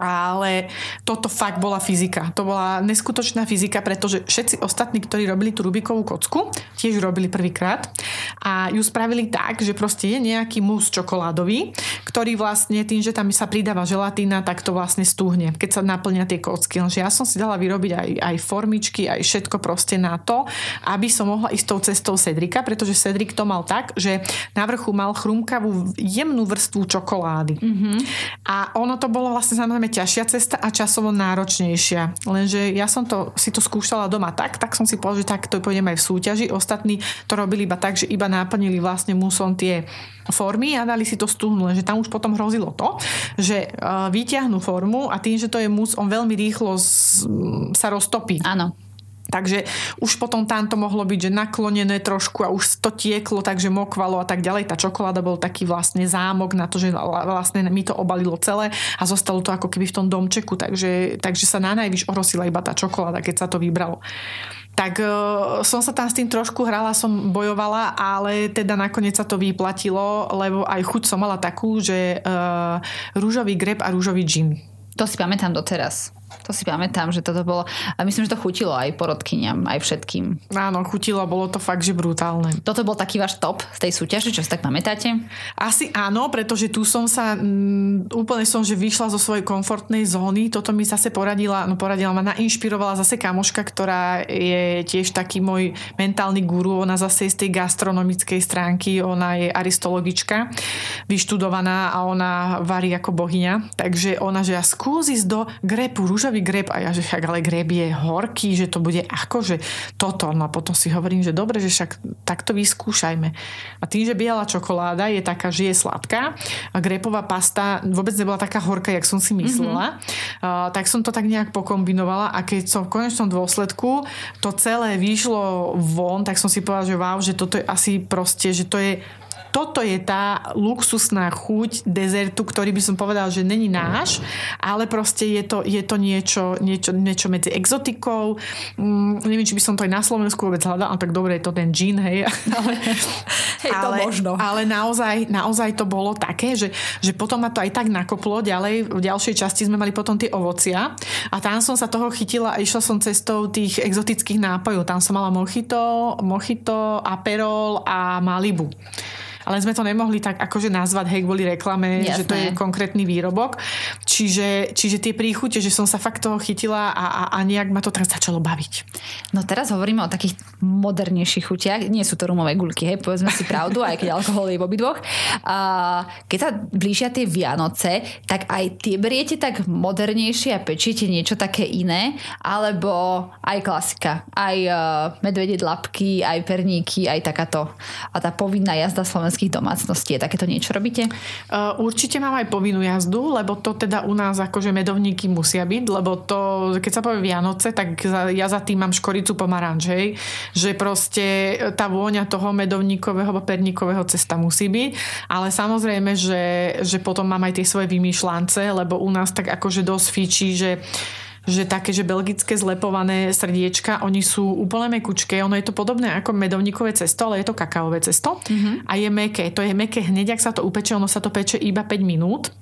Speaker 3: Ale toto fakt bola fyzika. To bola neskutočná fyzika, pretože všetci ostatní, ktorí robili tú Rubikovú kocku, tiež robili prvýkrát a ju spravili tak, že proste je nejaký mus čokoládový, ktorý vlastne tým, že tam sa pridáva želatína, tak to vlastne stúhne, keď sa naplňa tie kocky. Lenže ja som si dala vyrobiť aj, aj formičky, aj všetko proste na to, aby som mohla ísť tou cestou Cedrika, pretože Cedrik to mal tak, že na vrchu mal chrumkavú jemnú vrstvu čokolády. Mm-hmm. A ono to bolo vlastne samozrejme ťažšia cesta a časovo náročnejšia. Lenže ja som to, si to skúšala doma tak, tak som si povedala, že tak to pôjdem aj v súťaži. Ostatní to robili iba tak, že iba náplnili vlastne musom tie formy a dali si to stuhnúť. Lenže tam už potom hrozilo to, že uh, vyťahnú formu a tým, že to je mus, on veľmi rýchlo z, sa roztopí.
Speaker 2: Áno.
Speaker 3: Takže už potom tam to mohlo byť, že naklonené trošku a už to tieklo, takže mokvalo a tak ďalej. Tá čokoláda bol taký vlastne zámok na to, že vlastne mi to obalilo celé a zostalo to ako keby v tom domčeku, takže, takže sa na najvyš orosila iba tá čokoláda, keď sa to vybralo tak uh, som sa tam s tým trošku hrala, som bojovala, ale teda nakoniec sa to vyplatilo, lebo aj chuť som mala takú, že uh, rúžový greb a rúžový džin.
Speaker 2: To si pamätám doteraz. To si pamätám, že toto bolo... A myslím, že to chutilo aj porodkyňam, aj všetkým.
Speaker 3: Áno, chutilo, bolo to fakt, že brutálne.
Speaker 2: Toto bol taký váš top z tej súťaže, čo si tak pamätáte?
Speaker 3: Asi áno, pretože tu som sa... Mm, úplne som, že vyšla zo svojej komfortnej zóny. Toto mi zase poradila, no poradila ma, nainšpirovala zase kamoška, ktorá je tiež taký môj mentálny guru. Ona zase je z tej gastronomickej stránky, ona je aristologička, vyštudovaná a ona varí ako bohyňa. Takže ona, že ja skús ísť do grepu, rúžový greb a ja, že však ale greb je horký, že to bude ako, že toto. No a potom si hovorím, že dobre, že však takto vyskúšajme. A tým, že biela čokoláda je taká, že je sladká a grepová pasta vôbec nebola taká horká, jak som si myslela, mm-hmm. uh, tak som to tak nejak pokombinovala a keď som v konečnom dôsledku to celé vyšlo von, tak som si povedala, že wow, že toto je asi proste, že to je toto je tá luxusná chuť dezertu, ktorý by som povedal, že není náš, ale proste je to, je to niečo, niečo, niečo medzi exotikou. Mm, neviem, či by som to aj na Slovensku vôbec hľadala, tak dobre, je to ten gin, hej. Ale,
Speaker 2: hej, to
Speaker 3: ale,
Speaker 2: možno.
Speaker 3: ale naozaj, naozaj to bolo také, že, že potom ma to aj tak nakoplo. Ďalej, v ďalšej časti sme mali potom tie ovocia a tam som sa toho chytila a išla som cestou tých exotických nápojov. Tam som mala mochito, mochito, aperol a malibu ale sme to nemohli tak akože nazvať, hej, kvôli reklame, Jasné. že to je konkrétny výrobok. Čiže, čiže tie príchute, že som sa fakt toho chytila a, a, a nejak ma to teraz začalo baviť.
Speaker 2: No teraz hovoríme o takých modernejších chutiach. Nie sú to rumové guľky, hej, povedzme si pravdu, aj keď alkohol je v obidvoch. A keď sa blížia tie Vianoce, tak aj tie beriete tak modernejšie a pečiete niečo také iné, alebo aj klasika, aj uh, medvedie dlapky, aj perníky, aj takáto a tá povinná jazda slovenských slovenských domácností. Takéto niečo robíte?
Speaker 3: Uh, určite mám aj povinnú jazdu, lebo to teda u nás akože medovníky musia byť, lebo to, keď sa povie Vianoce, tak ja za tým mám škoricu pomarančej, že proste tá vôňa toho medovníkového, perníkového cesta musí byť, ale samozrejme, že, že potom mám aj tie svoje vymýšľance, lebo u nás tak akože dosť fičí, že že také, že belgické zlepované srdiečka, oni sú úplne mekučké, ono je to podobné ako medovníkové cesto, ale je to kakaové cesto mm-hmm. a je meké. To je meké hneď, ak sa to upeče, ono sa to peče iba 5 minút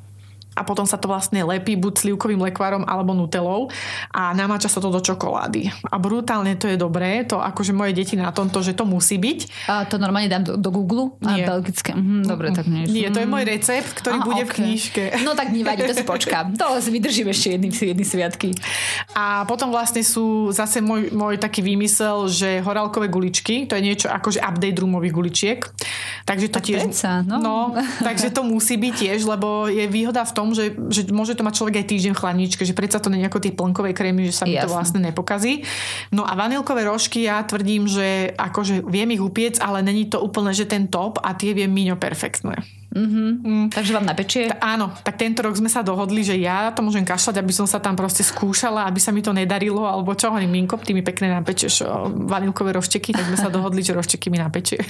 Speaker 3: a potom sa to vlastne lepí buď slivkovým lekvárom alebo nutelou a namáča sa to do čokolády. A brutálne to je dobré, to akože moje deti na tomto, že to musí byť.
Speaker 2: A to normálne dám do, do Google?
Speaker 3: Nie.
Speaker 2: A belgické. Mhm, dobre, tak nie.
Speaker 3: Nie, to je môj recept, ktorý Aha, bude okay. v knižke.
Speaker 2: No tak nevadí, to si počkám. To si vydržím ešte jedný, jedný sviatky.
Speaker 3: A potom vlastne sú zase môj, môj taký výmysel, že horálkové guličky, to je niečo akože update rumových guličiek. Takže to
Speaker 2: tak
Speaker 3: tiež...
Speaker 2: Preca, no.
Speaker 3: no. takže to musí byť tiež, lebo je výhoda v tom, tom, že, že môže to mať človek aj týždeň v chladničke, že predsa to nie ako tie plnkovej krémy, že sa mi Jasne. to vlastne nepokazí. No a vanilkové rožky ja tvrdím, že akože viem ich upiec, ale není to úplne, že ten top a tie viem miňo perfektné.
Speaker 2: Mm-hmm. Mm. Takže vám napečie?
Speaker 3: T- áno, tak tento rok sme sa dohodli, že ja to môžem kašľať, aby som sa tam proste skúšala, aby sa mi to nedarilo, alebo čo, hovorím, Minko, ty mi pekne napečeš vanilkové rošteky, tak sme sa dohodli, že rošteky mi napečie.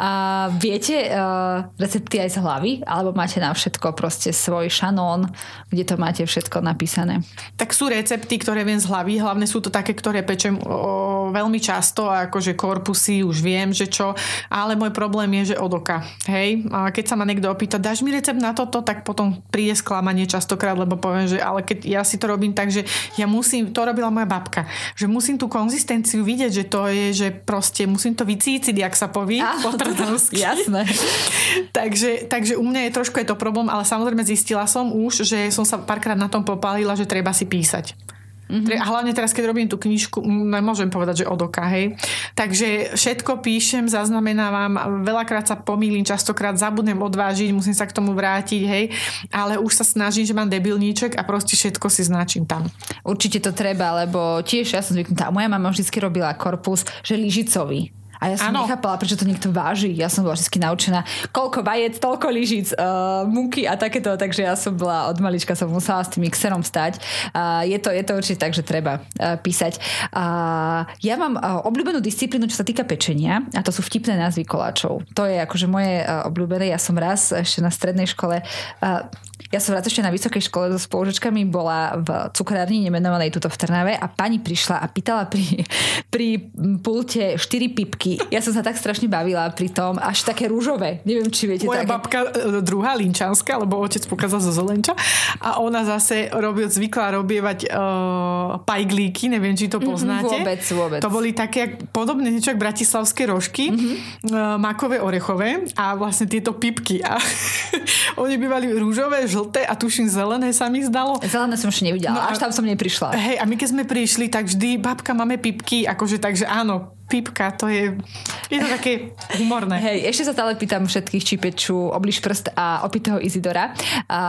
Speaker 2: A viete uh, recepty aj z hlavy? Alebo máte na všetko proste svoj šanón, kde to máte všetko napísané?
Speaker 3: Tak sú recepty, ktoré viem z hlavy, hlavne sú to také, ktoré pečem o, veľmi často, akože korpusy, už viem, že čo, ale môj problém je, že od oka. Hej, a keď sa ma niekto opýta, dáš mi recept na toto, tak potom príde sklamanie častokrát, lebo poviem, že ale keď ja si to robím tak, že ja musím, to robila moja babka, že musím tú konzistenciu vidieť, že to je, že proste musím to vycíciť, jak sa povie.
Speaker 2: Áno, jasné.
Speaker 3: takže, takže u mňa je trošku je to problém, ale samozrejme zistila som už, že som sa párkrát na tom popálila, že treba si písať. Mm-hmm. A hlavne teraz, keď robím tú knižku, nemôžem povedať, že od oka, hej. Takže všetko píšem, zaznamenávam, veľakrát sa pomýlim, častokrát zabudnem odvážiť, musím sa k tomu vrátiť, hej. Ale už sa snažím, že mám debilníček a proste všetko si značím tam.
Speaker 2: Určite to treba, lebo tiež ja som zvyknutá. Moja mama vždy robila korpus, že lyžicový. A ja som ano. nechápala, prečo to niekto váži. Ja som bola vždy naučená, koľko vajec, toľko lyžic, uh, múky a takéto. Takže ja som bola od malička, som musela s tým mixerom stať. Uh, je, to, je to určite tak, že treba uh, písať. Uh, ja mám uh, obľúbenú disciplínu, čo sa týka pečenia a to sú vtipné názvy koláčov. To je akože moje uh, obľúbené. Ja som raz ešte na strednej škole uh, ja som raz ešte na vysokej škole so spolužečkami bola v cukrárni nemenovanej tuto v Trnave a pani prišla a pýtala pri, pri pulte 4 pipky. Ja som sa tak strašne bavila pri tom, až také rúžové. Neviem, či viete.
Speaker 3: Moja
Speaker 2: také...
Speaker 3: babka, e, druhá linčanská, lebo otec pokázal zo Zelenča a ona zase robil, zvykla robievať uh, pajglíky, neviem, či to poznáte.
Speaker 2: Mm-hmm, vôbec, vôbec.
Speaker 3: To boli také podobné niečo ako bratislavské rožky, mm-hmm. uh, makové, orechové a vlastne tieto pipky. A oni bývali rúžové, žlté a tuším zelené sa mi zdalo.
Speaker 2: Zelené som ešte nevidela, no až tam som neprišla.
Speaker 3: Hej, a my keď sme prišli, tak vždy, babka, máme pipky, akože takže áno, pipka, to je, je to také humorné.
Speaker 2: Hej, ešte sa stále pýtam všetkých, či pečú obliž prst a opitého Izidora. A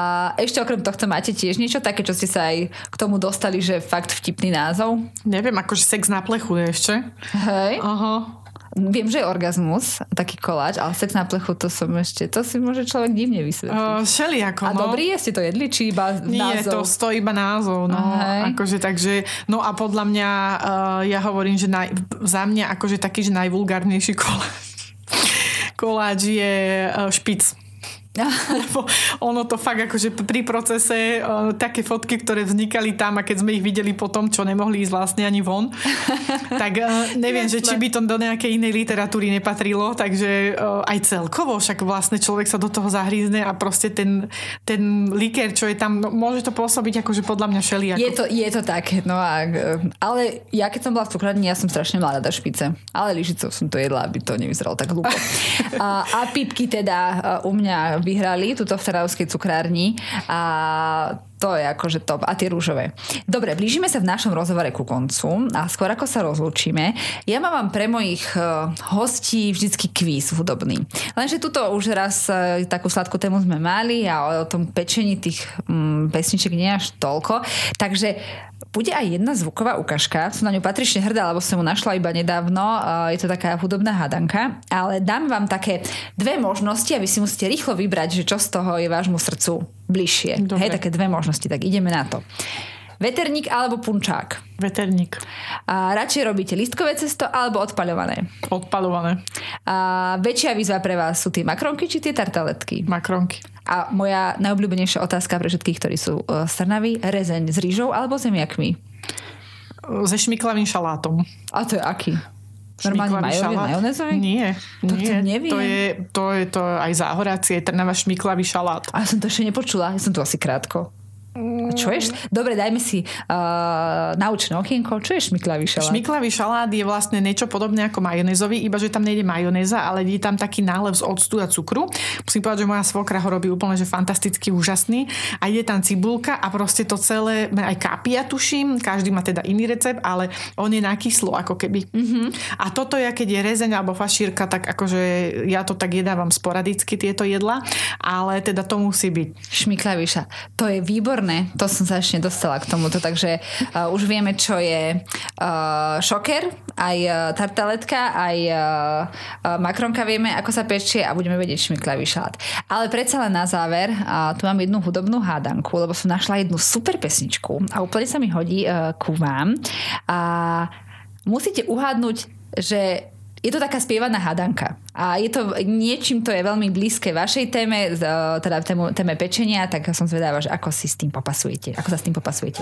Speaker 2: ešte okrem tohto máte tiež niečo také, čo ste sa aj k tomu dostali, že fakt vtipný názov?
Speaker 3: Neviem, akože sex na plechu je ešte.
Speaker 2: Hej.
Speaker 3: Aha.
Speaker 2: Viem, že je orgazmus, taký koláč, ale sex na plechu to som ešte, to si môže človek divne vysvetliť. Uh,
Speaker 3: všelijako,
Speaker 2: A
Speaker 3: no.
Speaker 2: dobrý je, ste to jedli, či iba
Speaker 3: Nie,
Speaker 2: názov?
Speaker 3: to stojí iba názov, no.
Speaker 2: Hej.
Speaker 3: Akože, takže, no a podľa mňa, uh, ja hovorím, že naj, za mňa akože taký, že najvulgárnejší koláč, koláč je uh, špic. Lebo ono to fakt akože pri procese uh, také fotky, ktoré vznikali tam a keď sme ich videli potom, čo nemohli ísť vlastne ani von, tak uh, neviem, že či by to do nejakej inej literatúry nepatrilo, takže uh, aj celkovo, však vlastne človek sa do toho zahrízne a proste ten, ten likér, čo je tam, no, môže to pôsobiť akože podľa mňa všelijako.
Speaker 2: Je to, je to tak, no a, ale ja keď som bola v cukrárni, ja som strašne mladá do špice, ale lyžicou som to jedla, aby to nevyzeralo tak hlúpo. A, a pipky teda u mňa vyhrali tuto v Trnavskej cukrárni a to je akože top. A tie rúžové. Dobre, blížime sa v našom rozhovore ku koncu a skôr ako sa rozlúčime, ja mám pre mojich uh, hostí vždycky kvíz hudobný. Lenže tuto už raz uh, takú sladkú tému sme mali a o, tom pečení tých um, pesniček nie až toľko. Takže bude aj jedna zvuková ukážka. Som na ňu patrične hrdá, lebo som ju našla iba nedávno. Je to taká hudobná hádanka. Ale dám vám také dve možnosti a vy si musíte rýchlo vybrať, že čo z toho je vášmu srdcu bližšie.
Speaker 3: Dobre.
Speaker 2: Hej, také dve možnosti. Tak ideme na to. Veterník alebo punčák?
Speaker 3: Veterník.
Speaker 2: A radšej robíte listkové cesto alebo odpaľované?
Speaker 3: Odpalované.
Speaker 2: A väčšia výzva pre vás sú tie makronky či tie tartaletky?
Speaker 3: Makronky.
Speaker 2: A moja najobľúbenejšia otázka pre všetkých, ktorí sú uh, strnaví, rezeň s rýžou alebo zemiakmi?
Speaker 3: Se šmiklavým šalátom.
Speaker 2: A to je aký? Normálne majonézový?
Speaker 3: Nie,
Speaker 2: To-
Speaker 3: nie.
Speaker 2: to neviem.
Speaker 3: To je, to je to aj záhorácie, Trnava šmiklavý šalát.
Speaker 2: A ja som to ešte nepočula, ja som tu asi krátko. Čo je? Dobre, dajme si uh, naučné okienko. Čo je šmiklavý šalát?
Speaker 3: Šmiklavý šalát je vlastne niečo podobné ako majonézový, iba že tam nejde majonéza, ale je tam taký nálev z octu a cukru. Musím povedať, že moja svokra ho robí úplne že fantasticky úžasný. A ide tam cibulka a proste to celé, aj kapia tuším, každý má teda iný recept, ale on je na kyslo ako keby. Mm-hmm. A toto je, keď je rezeň alebo fašírka, tak akože ja to tak jedávam sporadicky tieto jedla, ale teda to musí byť.
Speaker 2: Šmiklavý šalát. To je výborné. To som sa ešte nedostala k tomuto, takže uh, už vieme, čo je uh, šoker, aj uh, tartaletka, aj uh, uh, makronka vieme, ako sa pečie a budeme vedieť šmiklavý šalát. Ale predsa len na záver, uh, tu mám jednu hudobnú hádanku, lebo som našla jednu super pesničku a úplne sa mi hodí uh, ku vám. A musíte uhádnuť, že je to taká spievaná hadanka. A je to niečím, to je veľmi blízke vašej téme, z- teda tému, téme pečenia, tak som zvedáva, že ako si s tým popasujete. Ako sa s tým popasujete.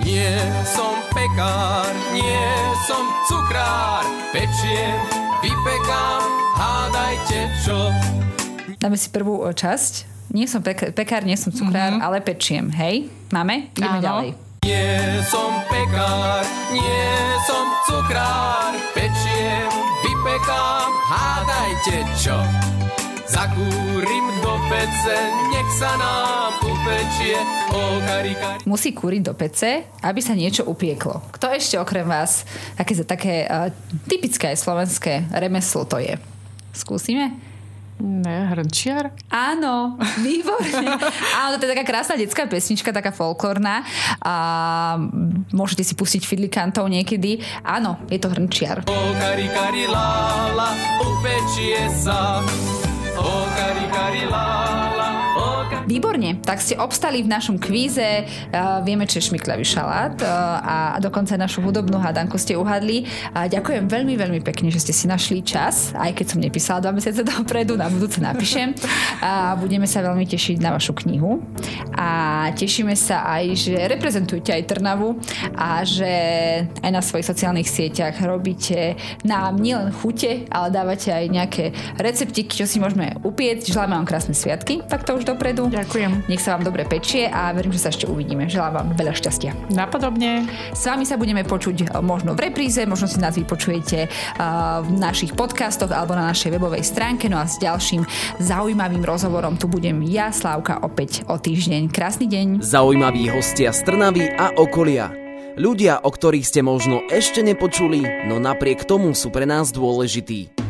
Speaker 4: Nie som pekár, nie som cukrár, pečiem, vypekám, hádajte čo.
Speaker 2: Dáme si prvú o, časť. Nie som pek- pekár, nie som cukrár, mm-hmm. ale pečiem. Hej? Máme? Ideme
Speaker 3: Áno.
Speaker 2: ďalej.
Speaker 4: Nie som pekár, nie som cukrár, pečiem, vypekám, hádajte čo. Zakúrim do pece, nech sa nám upečie, o karikari.
Speaker 2: Musí kúriť do pece, aby sa niečo upieklo. Kto ešte okrem vás také, také uh, typické slovenské remeslo to je? Skúsime?
Speaker 3: Ne, hrnčiar?
Speaker 2: Áno, výborne. Áno, to je taká krásna detská pesnička, taká folklórna. A môžete si pustiť fidlikantov niekedy. Áno, je to hrnčiar.
Speaker 4: O karikari lála, upečie sa. O lála, o karikari
Speaker 2: Výborne, tak ste obstali v našom kvíze, uh, vieme, čo je šmiklavý šalát uh, a dokonca našu hudobnú hádanku ste uhadli. Uh, ďakujem veľmi, veľmi pekne, že ste si našli čas, aj keď som nepísala dva mesiace dopredu, na budúce napíšem. A budeme sa veľmi tešiť na vašu knihu a tešíme sa aj, že reprezentujete aj Trnavu a že aj na svojich sociálnych sieťach robíte nám nielen chute, ale dávate aj nejaké receptiky, čo si môžeme upieť. Želáme vám krásne sviatky, tak to už dopredu.
Speaker 3: Ďakujem.
Speaker 2: Nech sa vám dobre pečie a verím, že sa ešte uvidíme. Želám vám veľa šťastia.
Speaker 3: Napodobne.
Speaker 2: S vami sa budeme počuť e, možno v repríze, možno si nás vypočujete uh, v našich podcastoch alebo na našej webovej stránke. No a s ďalším zaujímavým rozhovorom tu budem ja, Slávka, opäť o týždeň. Krásny deň.
Speaker 1: Zaujímaví hostia z Trnavy a okolia. Ľudia, o ktorých ste možno ešte nepočuli, no napriek tomu sú pre nás dôležití.